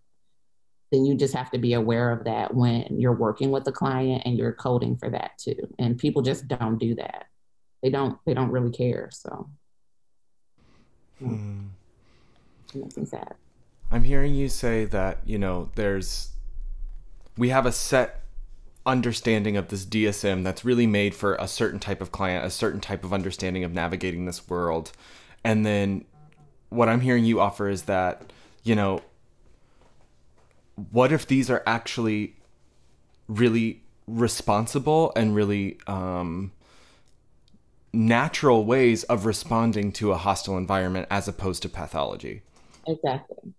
then you just have to be aware of that when you're working with the client and you're coding for that too. And people just don't do that. They don't. They don't really care. So. Hmm. Makes me sad. I'm hearing you say that, you know, there's we have a set understanding of this DSM that's really made for a certain type of client, a certain type of understanding of navigating this world. And then what I'm hearing you offer is that, you know, what if these are actually really responsible and really um, natural ways of responding to a hostile environment as opposed to pathology? Exactly.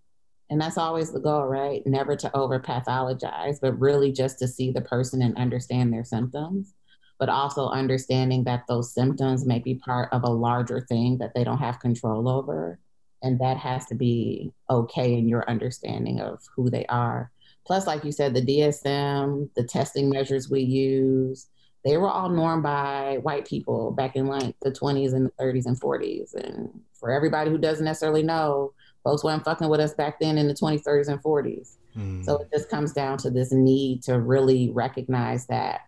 And that's always the goal, right? Never to over pathologize, but really just to see the person and understand their symptoms, but also understanding that those symptoms may be part of a larger thing that they don't have control over. And that has to be okay in your understanding of who they are. Plus, like you said, the DSM, the testing measures we use, they were all normed by white people back in like the 20s and the 30s and 40s. And for everybody who doesn't necessarily know, folks weren't fucking with us back then in the 20s, 30s, and 40s. Mm. So it just comes down to this need to really recognize that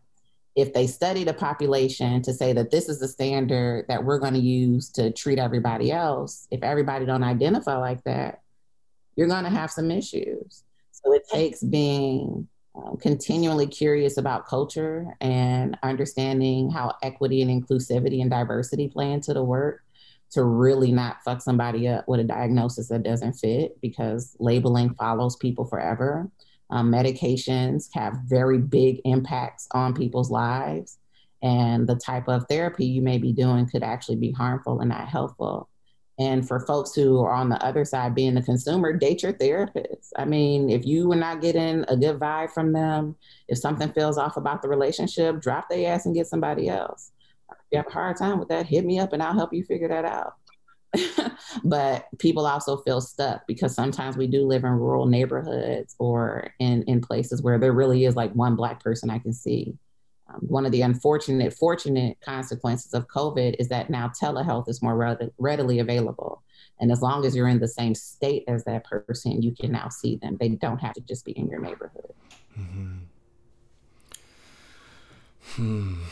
if they study the population to say that this is the standard that we're going to use to treat everybody else, if everybody don't identify like that, you're going to have some issues. So it takes being um, continually curious about culture and understanding how equity and inclusivity and diversity play into the work to really not fuck somebody up with a diagnosis that doesn't fit because labeling follows people forever. Um, medications have very big impacts on people's lives, and the type of therapy you may be doing could actually be harmful and not helpful. And for folks who are on the other side being the consumer, date your therapist. I mean, if you are not getting a good vibe from them, if something feels off about the relationship, drop their ass and get somebody else you have a hard time with that, hit me up and I'll help you figure that out. but people also feel stuck because sometimes we do live in rural neighborhoods or in, in places where there really is like one black person I can see. Um, one of the unfortunate, fortunate consequences of COVID is that now telehealth is more re- readily available. And as long as you're in the same state as that person, you can now see them. They don't have to just be in your neighborhood. Mm-hmm. Hmm.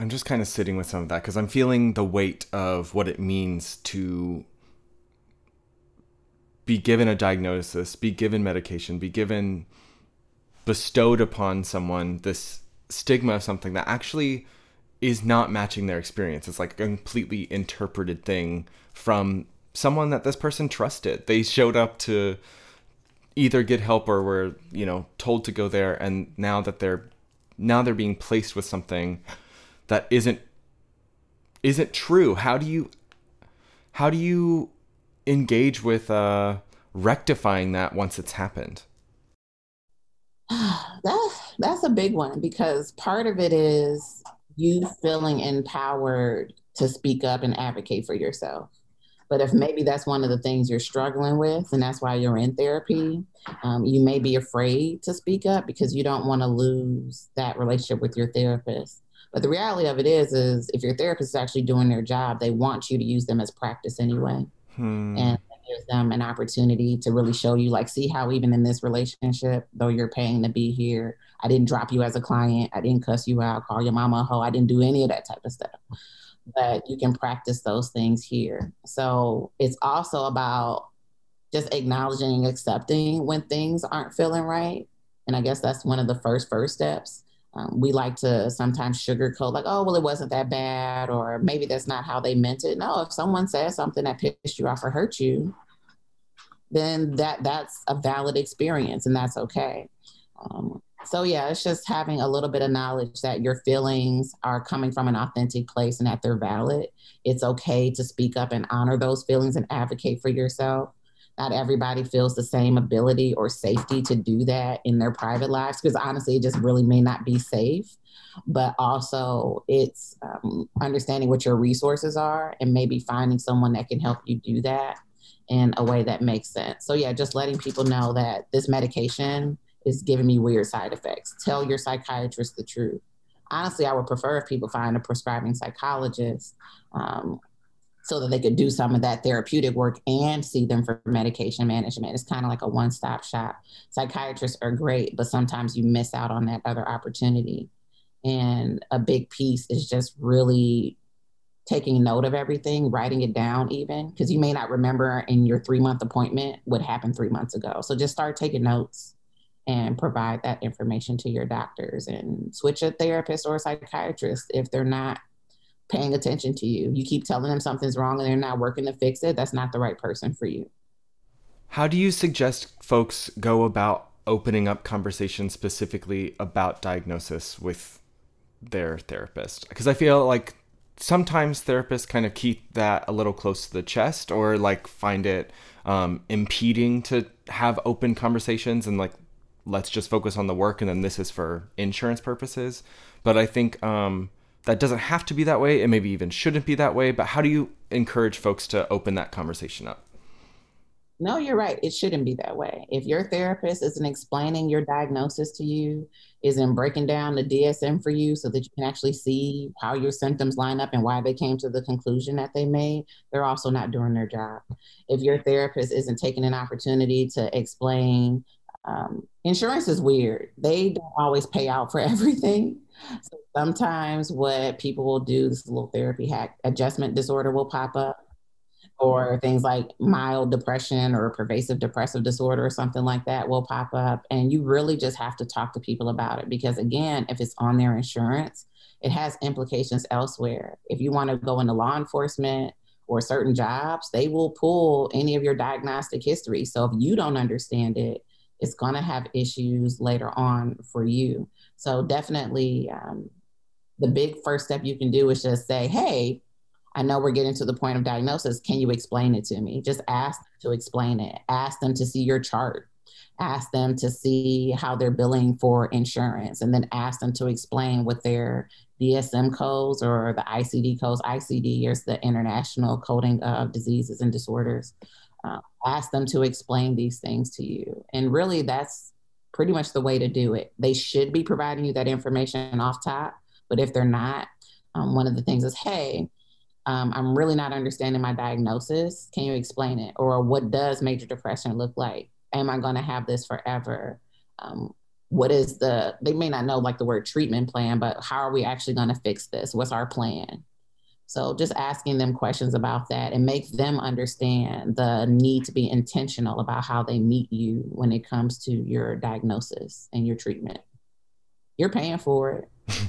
I'm just kind of sitting with some of that because I'm feeling the weight of what it means to be given a diagnosis, be given medication, be given bestowed upon someone this stigma of something that actually is not matching their experience. It's like a completely interpreted thing from someone that this person trusted. They showed up to either get help or were, you know, told to go there and now that they're now they're being placed with something that isn't isn't true. How do you how do you engage with uh rectifying that once it's happened? That's that's a big one because part of it is you feeling empowered to speak up and advocate for yourself. But if maybe that's one of the things you're struggling with and that's why you're in therapy um, you may be afraid to speak up because you don't want to lose that relationship with your therapist but the reality of it is, is if your therapist is actually doing their job, they want you to use them as practice anyway. Hmm. And gives them an opportunity to really show you, like, see how even in this relationship, though you're paying to be here, I didn't drop you as a client. I didn't cuss you out, call your mama a hoe. I didn't do any of that type of stuff. But you can practice those things here. So it's also about just acknowledging and accepting when things aren't feeling right. And I guess that's one of the first first steps um, we like to sometimes sugarcoat, like, oh, well, it wasn't that bad, or maybe that's not how they meant it. No, if someone says something that pissed you off or hurt you, then that that's a valid experience, and that's okay. Um, so yeah, it's just having a little bit of knowledge that your feelings are coming from an authentic place and that they're valid. It's okay to speak up and honor those feelings and advocate for yourself. Not everybody feels the same ability or safety to do that in their private lives because honestly, it just really may not be safe. But also, it's um, understanding what your resources are and maybe finding someone that can help you do that in a way that makes sense. So, yeah, just letting people know that this medication is giving me weird side effects. Tell your psychiatrist the truth. Honestly, I would prefer if people find a prescribing psychologist um, so that they could do some of that therapeutic work and see them for medication management. It's kind of like a one stop shop. Psychiatrists are great, but sometimes you miss out on that other opportunity. And a big piece is just really taking note of everything, writing it down, even because you may not remember in your three month appointment what happened three months ago. So just start taking notes and provide that information to your doctors and switch a therapist or a psychiatrist if they're not paying attention to you. You keep telling them something's wrong and they're not working to fix it, that's not the right person for you. How do you suggest folks go about opening up conversations specifically about diagnosis with their therapist? Because I feel like sometimes therapists kind of keep that a little close to the chest or like find it um, impeding to have open conversations and like let's just focus on the work and then this is for insurance purposes. But I think um, that doesn't have to be that way. It maybe even shouldn't be that way. But how do you encourage folks to open that conversation up? No, you're right. It shouldn't be that way. If your therapist isn't explaining your diagnosis to you, isn't breaking down the DSM for you so that you can actually see how your symptoms line up and why they came to the conclusion that they made, they're also not doing their job. If your therapist isn't taking an opportunity to explain, um, insurance is weird. They don't always pay out for everything. So sometimes what people will do, this little therapy hack, adjustment disorder will pop up or things like mild depression or pervasive depressive disorder or something like that will pop up. And you really just have to talk to people about it because, again, if it's on their insurance, it has implications elsewhere. If you want to go into law enforcement or certain jobs, they will pull any of your diagnostic history. So if you don't understand it, it's going to have issues later on for you. So definitely, um, the big first step you can do is just say, hey, I know we're getting to the point of diagnosis. Can you explain it to me? Just ask to explain it. Ask them to see your chart. Ask them to see how they're billing for insurance, and then ask them to explain what their DSM codes or the ICD codes. ICD is the International Coding of Diseases and Disorders. Uh, ask them to explain these things to you, and really, that's pretty much the way to do it. They should be providing you that information off top, but if they're not, um, one of the things is, hey, um, I'm really not understanding my diagnosis. Can you explain it? Or what does major depression look like? Am I going to have this forever? Um, what is the, they may not know like the word treatment plan, but how are we actually going to fix this? What's our plan? So just asking them questions about that and make them understand the need to be intentional about how they meet you when it comes to your diagnosis and your treatment. You're paying for it.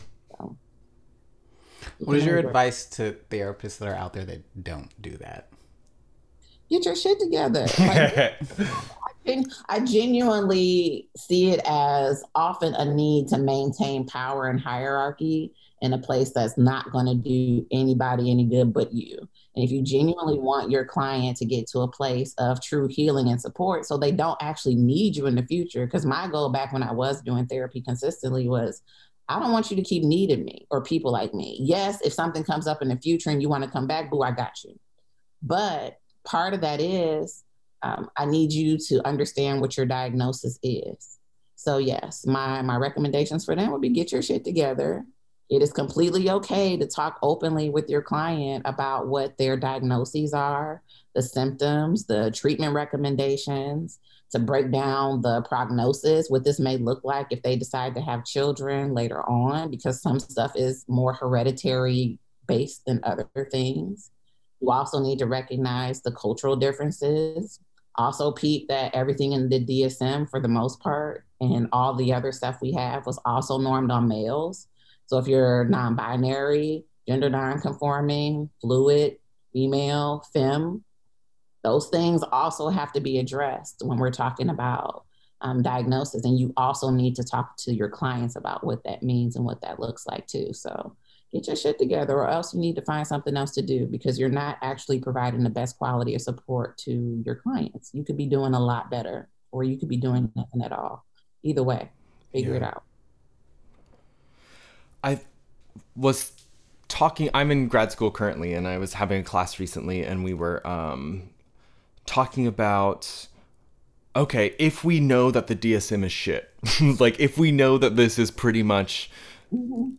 What is your advice to therapists that are out there that don't do that? Get your shit together. Like, I genuinely see it as often a need to maintain power and hierarchy in a place that's not going to do anybody any good but you. And if you genuinely want your client to get to a place of true healing and support so they don't actually need you in the future, because my goal back when I was doing therapy consistently was I don't want you to keep needing me or people like me. Yes, if something comes up in the future and you want to come back, boo, I got you. But part of that is um, I need you to understand what your diagnosis is. So yes, my my recommendations for them would be get your shit together. It is completely okay to talk openly with your client about what their diagnoses are, the symptoms, the treatment recommendations, to break down the prognosis, what this may look like if they decide to have children later on, because some stuff is more hereditary based than other things. You also need to recognize the cultural differences. Also, peep that everything in the DSM, for the most part, and all the other stuff we have was also normed on males. So if you're non binary, gender non conforming, fluid, female, femme, those things also have to be addressed when we're talking about um, diagnosis. And you also need to talk to your clients about what that means and what that looks like too. So get your shit together, or else you need to find something else to do because you're not actually providing the best quality of support to your clients. You could be doing a lot better, or you could be doing nothing at all. Either way, figure yeah. it out. I was talking i'm in grad school currently and i was having a class recently and we were um, talking about okay if we know that the dsm is shit like if we know that this is pretty much mm-hmm.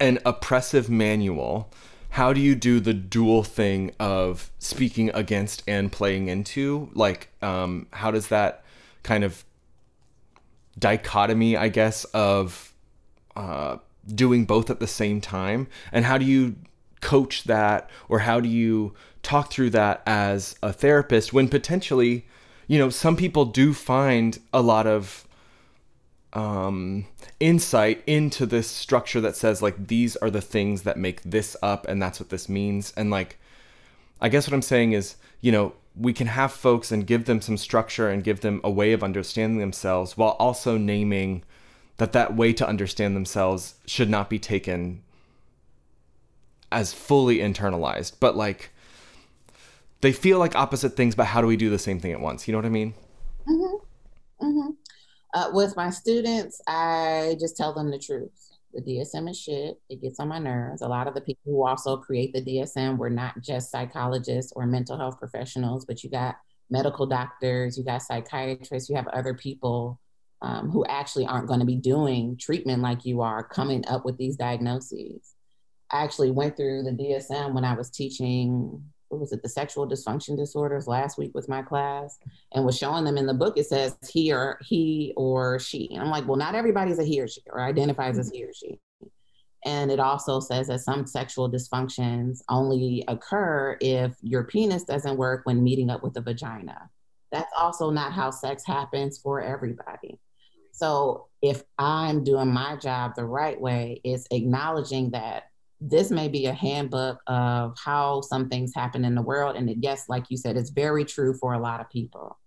an oppressive manual how do you do the dual thing of speaking against and playing into like um, how does that kind of dichotomy i guess of uh, doing both at the same time? And how do you coach that or how do you talk through that as a therapist when potentially you know some people do find a lot of um, insight into this structure that says like these are the things that make this up and that's what this means? And like i guess what i'm saying is you know we can have folks and give them some structure and give them a way of understanding themselves while also naming that that way to understand themselves should not be taken as fully internalized. But like they feel like opposite things but how do we do the same thing at once? You know what i mean? Mm-hmm. Mm-hmm. Uh, with my students i just tell them the truth. The dsm is shit. It gets on my nerves. A lot of the people who also create the dsm were not just psychologists or mental health professionals but you got medical doctors you got psychiatrists you have other people um, who actually aren't going to be doing treatment like you are coming up with these diagnoses. I actually went through the DSM when I was teaching, what was it, the sexual dysfunction disorders last week with my class, and was showing them in the book. It says he or he or she. And I'm like, well, not everybody's a he or she or identifies as he or she. And it also says that some sexual dysfunctions only occur if your penis doesn't work when meeting up with the vagina. That's also not how sex happens for everybody. So if I'm doing my job the right way, it's acknowledging that this may be a handbook of how some things happen in the world. And it, yes, like you said, it's very true for a lot of people.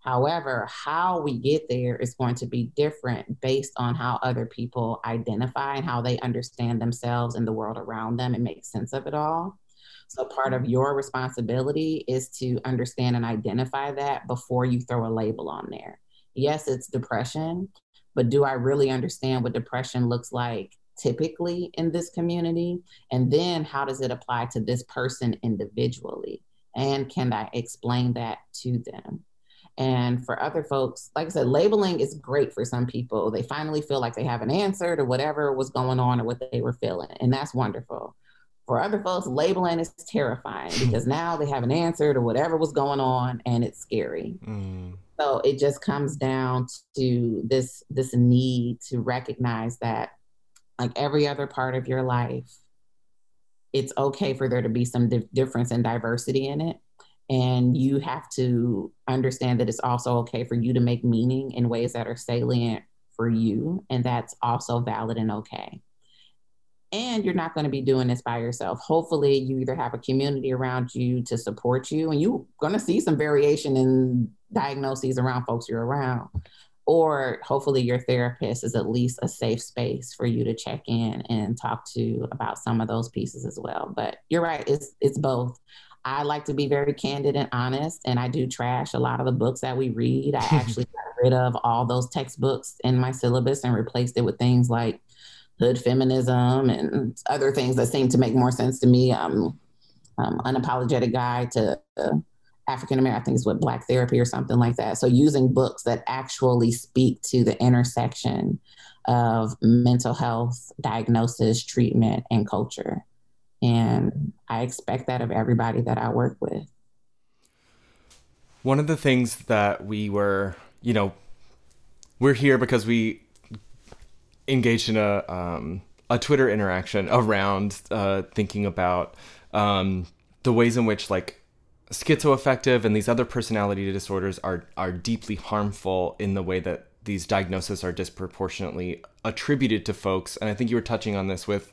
However, how we get there is going to be different based on how other people identify and how they understand themselves and the world around them and make sense of it all. So, part of your responsibility is to understand and identify that before you throw a label on there yes, it's depression, but do I really understand what depression looks like typically in this community? And then how does it apply to this person individually? And can I explain that to them? And for other folks, like I said, labeling is great for some people. They finally feel like they have an answer to whatever was going on or what they were feeling. And that's wonderful. For other folks, labeling is terrifying because now they have an answer to whatever was going on and it's scary. Mm. So it just comes down to this this need to recognize that like every other part of your life, it's okay for there to be some di- difference and diversity in it. And you have to understand that it's also okay for you to make meaning in ways that are salient for you. And that's also valid and okay and you're not going to be doing this by yourself. Hopefully, you either have a community around you to support you, and you're going to see some variation in diagnoses around folks you're around. Or hopefully, your therapist is at least a safe space for you to check in and talk to about some of those pieces as well. But you're right, it's it's both. I like to be very candid and honest, and I do trash a lot of the books that we read. I actually got rid of all those textbooks in my syllabus and replaced it with things like hood feminism and other things that seem to make more sense to me. Um, um unapologetic guide to uh, African American, I think Black therapy or something like that. So using books that actually speak to the intersection of mental health, diagnosis, treatment, and culture. And I expect that of everybody that I work with. One of the things that we were, you know, we're here because we engaged in a um, a Twitter interaction around uh, thinking about um, the ways in which like schizoaffective and these other personality disorders are are deeply harmful in the way that these diagnoses are disproportionately attributed to folks. And I think you were touching on this with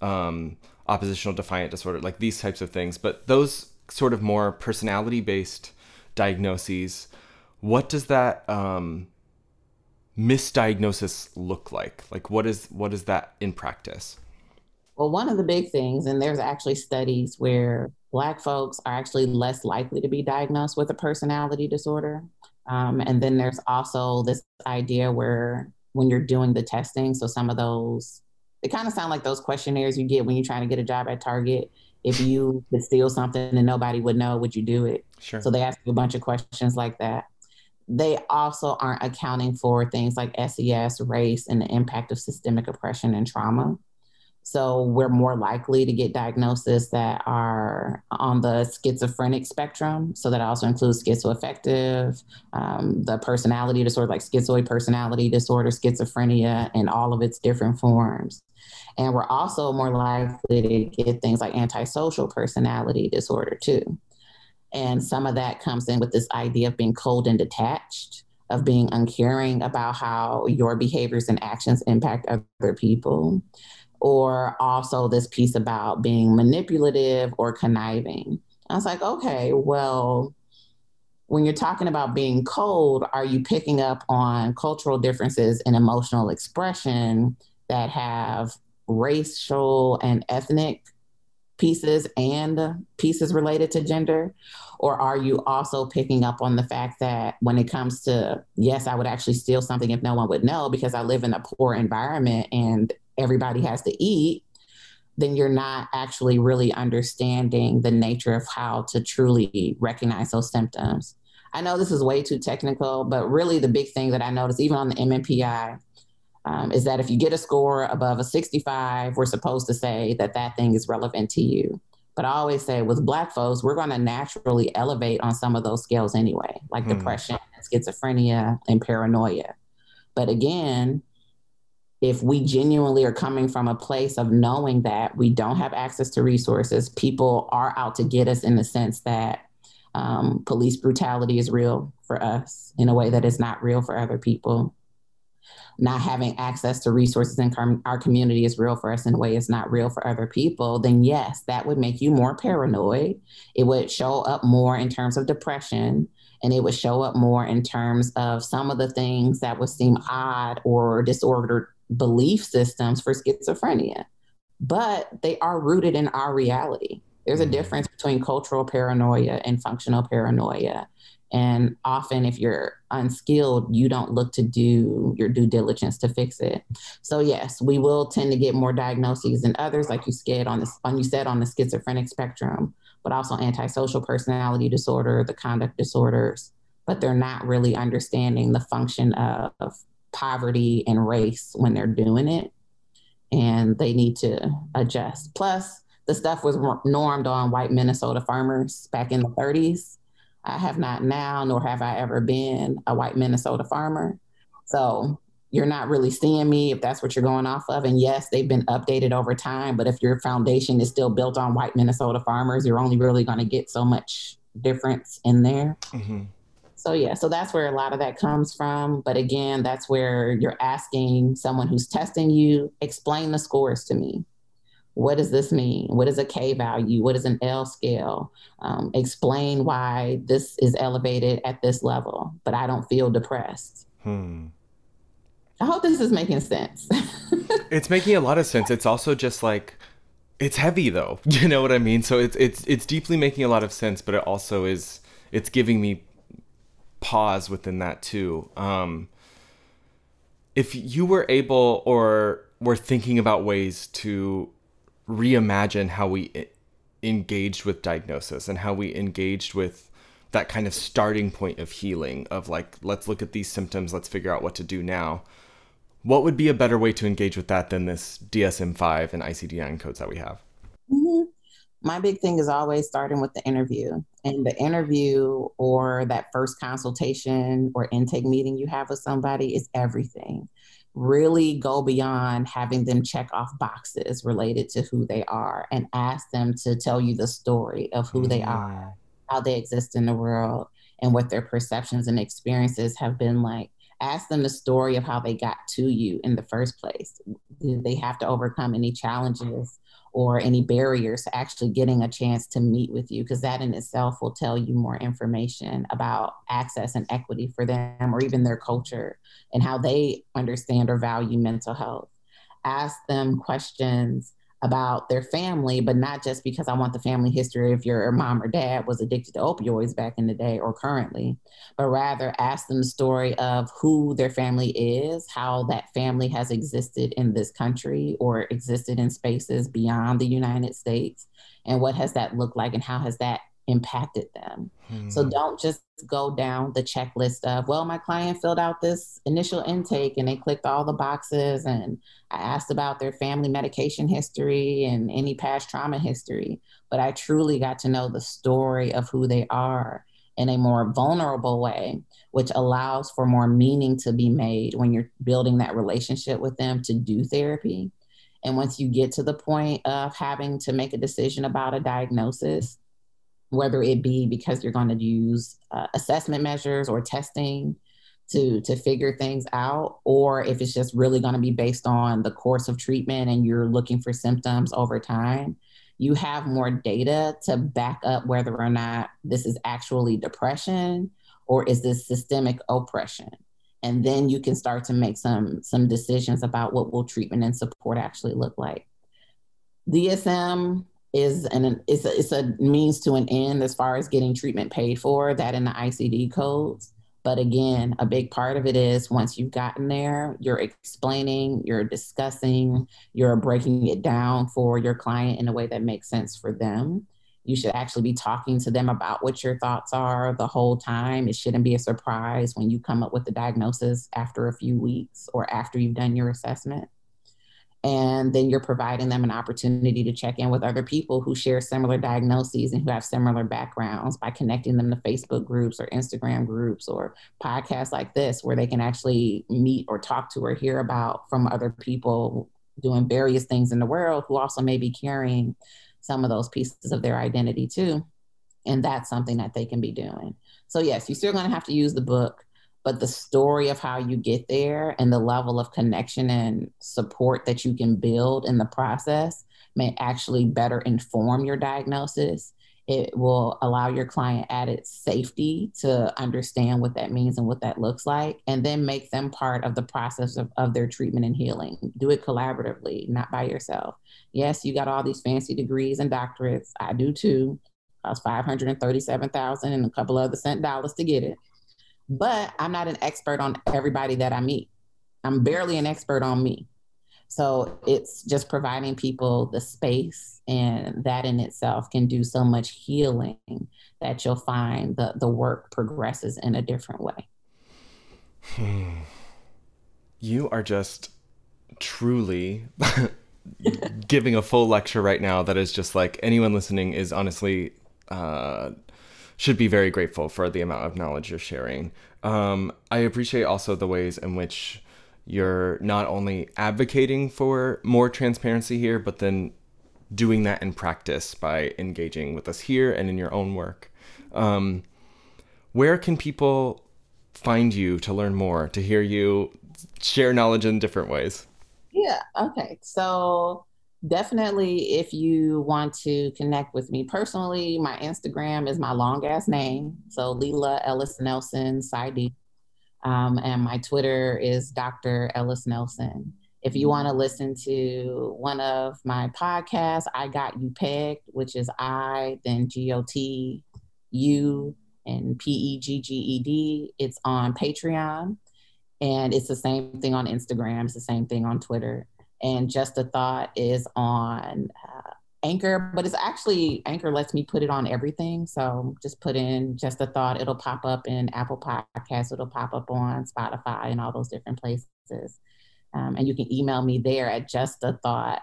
um, oppositional defiant disorder, like these types of things. But those sort of more personality based diagnoses, what does that um, misdiagnosis look like? Like what is what is that in practice? Well, one of the big things, and there's actually studies where Black folks are actually less likely to be diagnosed with a personality disorder. Um, and then there's also this idea where when you're doing the testing, so some of those, they kind of sound like those questionnaires you get when you're trying to get a job at Target. If you could steal something and nobody would know, would you do it? Sure. So they ask you a bunch of questions like that. They also aren't accounting for things like SES, race, and the impact of systemic oppression and trauma. So we're more likely to get diagnoses that are on the schizophrenic spectrum. So that also includes schizoaffective, um, the personality disorder like schizoid personality disorder, schizophrenia, and all of its different forms. And we're also more likely to get things like antisocial personality disorder too. And some of that comes in with this idea of being cold and detached, of being uncaring about how your behaviors and actions impact other people or also this piece about being manipulative or conniving. I was like, okay, well, when you're talking about being cold, are you picking up on cultural differences in emotional expression that have racial and ethnic pieces and pieces related to gender? Or are you also picking up on the fact that when it comes to, yes, I would actually steal something if no one would know because I live in a poor environment and everybody has to eat, then you're not actually really understanding the nature of how to truly recognize those symptoms. I know this is way too technical, but really the big thing that I noticed, even on the MMPI, um, is that if you get a score above a 65, we're supposed to say that that thing is relevant to you. But I always say with Black folks, we're going to naturally elevate on some of those scales anyway, like hmm. depression, schizophrenia, and paranoia. But again, if we genuinely are coming from a place of knowing that we don't have access to resources, people are out to get us in the sense that um, police brutality is real for us in a way that is not real for other people. Not having access to resources in com- our community is real for us in a way it's not real for other people, then yes, that would make you more paranoid. It would show up more in terms of depression and it would show up more in terms of some of the things that would seem odd or disordered belief systems for schizophrenia, but they are rooted in our reality. There's a mm-hmm. difference between cultural paranoia and functional paranoia. And often, if you're unskilled, you don't look to do your due diligence to fix it. So, yes, we will tend to get more diagnoses than others, like you said on the on you said on the schizophrenic spectrum, but also antisocial personality disorder, the conduct disorders. But they're not really understanding the function of poverty and race when they're doing it and they need to adjust plus the stuff was normed on white minnesota farmers back in the 30s i have not now nor have i ever been a white minnesota farmer so you're not really seeing me if that's what you're going off of and yes they've been updated over time but if your foundation is still built on white minnesota farmers you're only really going to get so much difference in there mm-hmm. So yeah, so that's where a lot of that comes from. But again, that's where you're asking someone who's testing you, explain the scores to me. What does this mean? What is a K value? What is an L scale? Um, explain why this is elevated at this level, but I don't feel depressed. Hmm. I hope this is making sense. it's making a lot of sense. It's also just like it's heavy though. You know what I mean? So it's it's it's deeply making a lot of sense, but it also is it's giving me pause within that too. Um, if you were able or were thinking about ways to reimagine how we engaged with diagnosis and how we engaged with that kind of starting point of healing of like let's look at these symptoms let's figure out what to do now what would be a better way to engage with that than this dsm-5 and icd-9 codes that we have mm-hmm my big thing is always starting with the interview. And the interview or that first consultation or intake meeting you have with somebody is everything. Really go beyond having them check off boxes related to who they are and ask them to tell you the story of who mm-hmm. they are, how they exist in the world, and what their perceptions and experiences have been like. Ask them the story of how they got to you in the first place. Did they have to overcome any challenges? Or any barriers to actually getting a chance to meet with you, because that in itself will tell you more information about access and equity for them or even their culture and how they understand or value mental health. Ask them questions about their family, but not just because I want the family history if your mom or dad was addicted to opioids back in the day or currently, but rather ask them the story of who their family is, how that family has existed in this country or existed in spaces beyond the United States, and what has that looked like and how has that impacted them. Hmm. So don't just go down the checklist of, well, my client filled out this initial intake and they clicked all the boxes and I asked about their family medication history and any past trauma history. But I truly got to know the story of who they are in a more vulnerable way, which allows for more meaning to be made when you're building that relationship with them to do therapy. And once you get to the point of having to make a decision about a diagnosis, whether it be because you're going to use uh, assessment measures or testing to to figure things out or if it's just really going to be based on the course of treatment and you're looking for symptoms over time you have more data to back up whether or not this is actually depression or is this systemic oppression. And then you can start to make some some decisions about what will treatment and support actually look like. Dsm is an it's a, it's a means to an end as far as getting treatment paid for that in the ICD codes. But again, a big part of it is once you've gotten there, you're explaining, you're discussing, you're breaking it down for your client in a way that makes sense for them. You should actually be talking to them about what your thoughts are the whole time. It shouldn't be a surprise when you come up with the diagnosis after a few weeks or after you've done your assessment and then you're providing them an opportunity to check in with other people who share similar diagnoses and who have similar backgrounds by connecting them to Facebook groups or Instagram groups or podcasts like this where they can actually meet or talk to or hear about from other people doing various things in the world who also may be carrying some of those pieces of their identity too. And that's something that they can be doing. So yes you're still going to have to use the book but the story of how you get there and the level of connection and support that you can build in the process may actually better inform your diagnosis. It will allow your client added safety to understand what that means and what that looks like, and then make them part of the process of, of their treatment and healing. Do it collaboratively, not by yourself. Yes, you got all these fancy degrees and doctorates. I do too. Cost 537,000 and a couple of other cent dollars to get it but I'm not an expert on everybody that I meet. I'm barely an expert on me. So it's just providing people the space, and that in itself can do so much healing that you'll find the, the work progresses in a different way. You are just truly giving a full lecture right now that is just like anyone listening is honestly uh, should be very grateful for the amount of knowledge you're sharing. Um, I appreciate also the ways in which you're not only advocating for more transparency here, but then doing that in practice by engaging with us here and in your own work. Um, where can people find you to learn more, to hear you share knowledge in different ways? Yeah. Okay. So definitely if you want to connect with me personally my instagram is my long ass name so leela ellis nelson Saidi. Um, and my twitter is dr ellis nelson. If you want to listen to one of my podcasts i got you pegged which is i then g-o-t u and p-e-g-g-e-d it's on patreon and it's the same thing on instagram it's the same thing on twitter and Just a Thought is on uh, Anchor, but it's actually Anchor lets me put it on everything. So just put in Just a Thought, it'll pop up in Apple Podcasts, it'll pop up on Spotify and all those different places. Um, and you can email me there at justathoughtel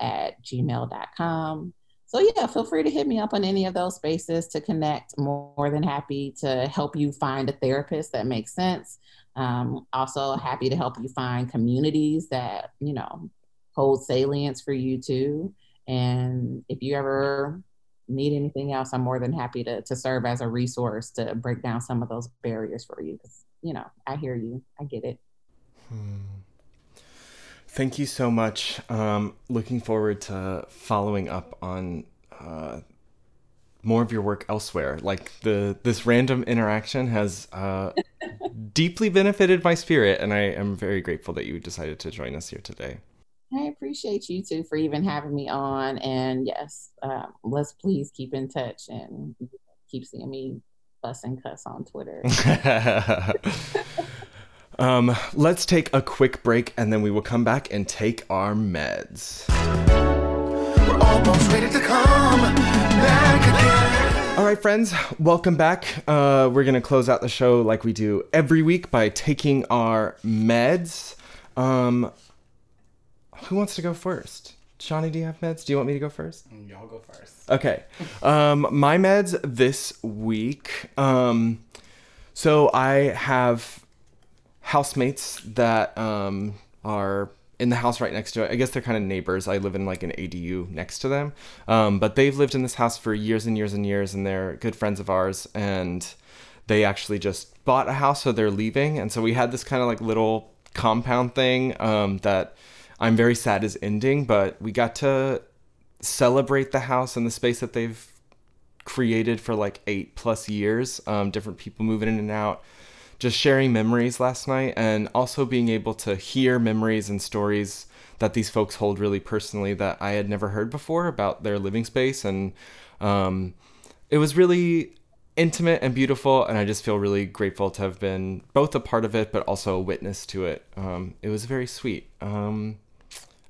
at gmail.com. So yeah, feel free to hit me up on any of those spaces to connect. More than happy to help you find a therapist that makes sense. Um, also happy to help you find communities that, you know, hold salience for you too. And if you ever need anything else, I'm more than happy to, to serve as a resource to break down some of those barriers for you. Cause, you know, I hear you. I get it. Hmm. Thank you so much. Um, looking forward to following up on uh, more of your work elsewhere. Like the this random interaction has uh, deeply benefited my spirit, and I am very grateful that you decided to join us here today. I appreciate you too for even having me on. And yes, uh, let's please keep in touch and keep seeing me fuss and cuss on Twitter. um, let's take a quick break and then we will come back and take our meds. All right, friends, welcome back. Uh, we're going to close out the show like we do every week by taking our meds. Um, who wants to go first? Shawnee, do you have meds? Do you want me to go first? Y'all go first. Okay. Um, my meds this week. Um, so I have housemates that um, are in the house right next to it. I guess they're kind of neighbors. I live in like an ADU next to them. Um, but they've lived in this house for years and years and years, and they're good friends of ours. And they actually just bought a house, so they're leaving. And so we had this kind of like little compound thing um, that I'm very sad is ending, but we got to celebrate the house and the space that they've created for like eight plus years. Um, different people moving in and out, just sharing memories last night, and also being able to hear memories and stories that these folks hold really personally that I had never heard before about their living space. And um, it was really intimate and beautiful, and I just feel really grateful to have been both a part of it, but also a witness to it. Um, it was very sweet. Um,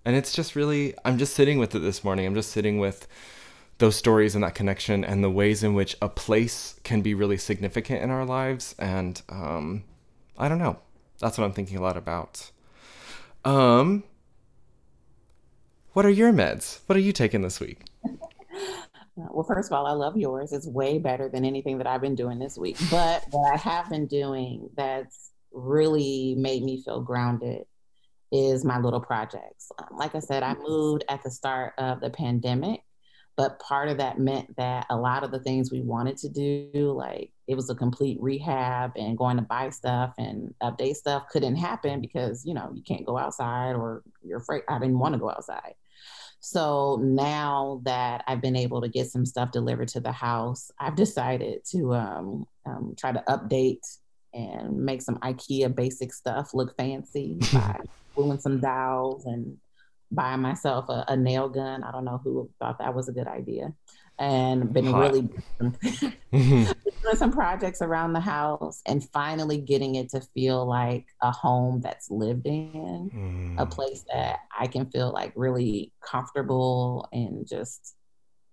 and it's just really, I'm just sitting with it this morning. I'm just sitting with those stories and that connection and the ways in which a place can be really significant in our lives. And um, I don't know. That's what I'm thinking a lot about. Um, what are your meds? What are you taking this week? Well, first of all, I love yours. It's way better than anything that I've been doing this week. But what I have been doing that's really made me feel grounded is my little projects. Like I said, I moved at the start of the pandemic, but part of that meant that a lot of the things we wanted to do, like it was a complete rehab and going to buy stuff and update stuff, couldn't happen because, you know, you can't go outside or you're afraid. I didn't want to go outside. So now that I've been able to get some stuff delivered to the house, I've decided to um, um, try to update and make some IKEA basic stuff look fancy by gluing some dowels and buying myself a, a, nail gun. I don't know who thought that was a good idea. And been Hot. really doing some projects around the house and finally getting it to feel like a home that's lived in, mm. a place that I can feel like really comfortable and just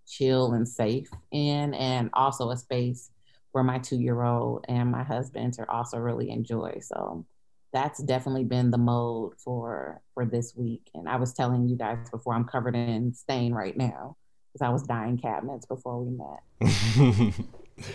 chill and safe in, and also a space where my two year old and my husband are also really enjoy. So that's definitely been the mode for for this week. And I was telling you guys before I'm covered in stain right now because I was dyeing cabinets before we met.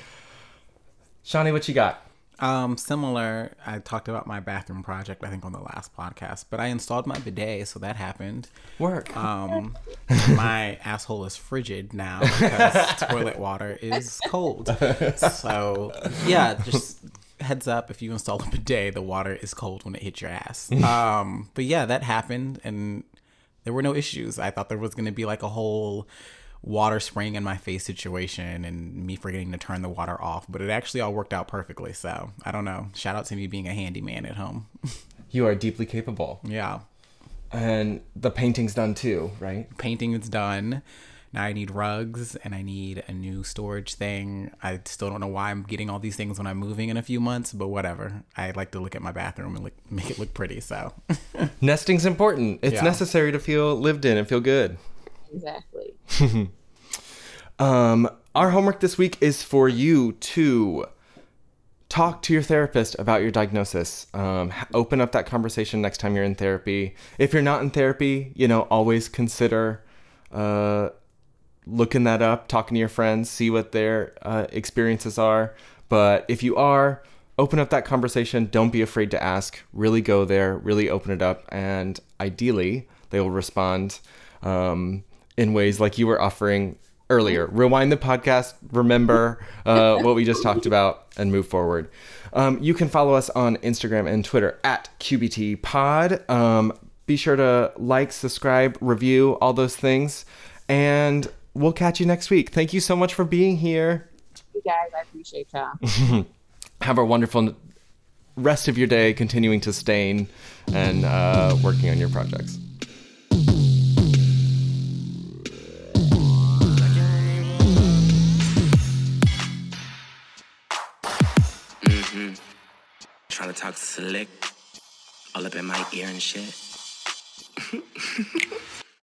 Shawnee, what you got? Um, similar. I talked about my bathroom project, I think, on the last podcast, but I installed my bidet, so that happened. Work. Um, my asshole is frigid now because toilet water is cold. So yeah, just heads up if you install a bidet, the water is cold when it hits your ass. um, but yeah, that happened, and there were no issues. I thought there was going to be like a whole water spraying in my face situation and me forgetting to turn the water off, but it actually all worked out perfectly. So I don't know. Shout out to me being a handyman at home. you are deeply capable. Yeah. And the painting's done too, right? Painting is done. Now I need rugs and I need a new storage thing. I still don't know why I'm getting all these things when I'm moving in a few months, but whatever. I like to look at my bathroom and look, make it look pretty. So nesting's important. It's yeah. necessary to feel lived in and feel good. Exactly. um, our homework this week is for you to talk to your therapist about your diagnosis. Um, open up that conversation next time you're in therapy. If you're not in therapy, you know, always consider uh, looking that up, talking to your friends, see what their uh, experiences are. But if you are, open up that conversation. Don't be afraid to ask. Really go there, really open it up. And ideally, they will respond um, in ways like you were offering earlier. Rewind the podcast, remember uh, what we just talked about, and move forward. Um, you can follow us on Instagram and Twitter at QBT Pod. Um, be sure to like, subscribe, review, all those things. And we'll catch you next week. Thank you so much for being here. You guys, I appreciate you. Have a wonderful rest of your day, continuing to stain and uh, working on your projects. Mm-hmm. Trying to talk slick all up in my ear and shit.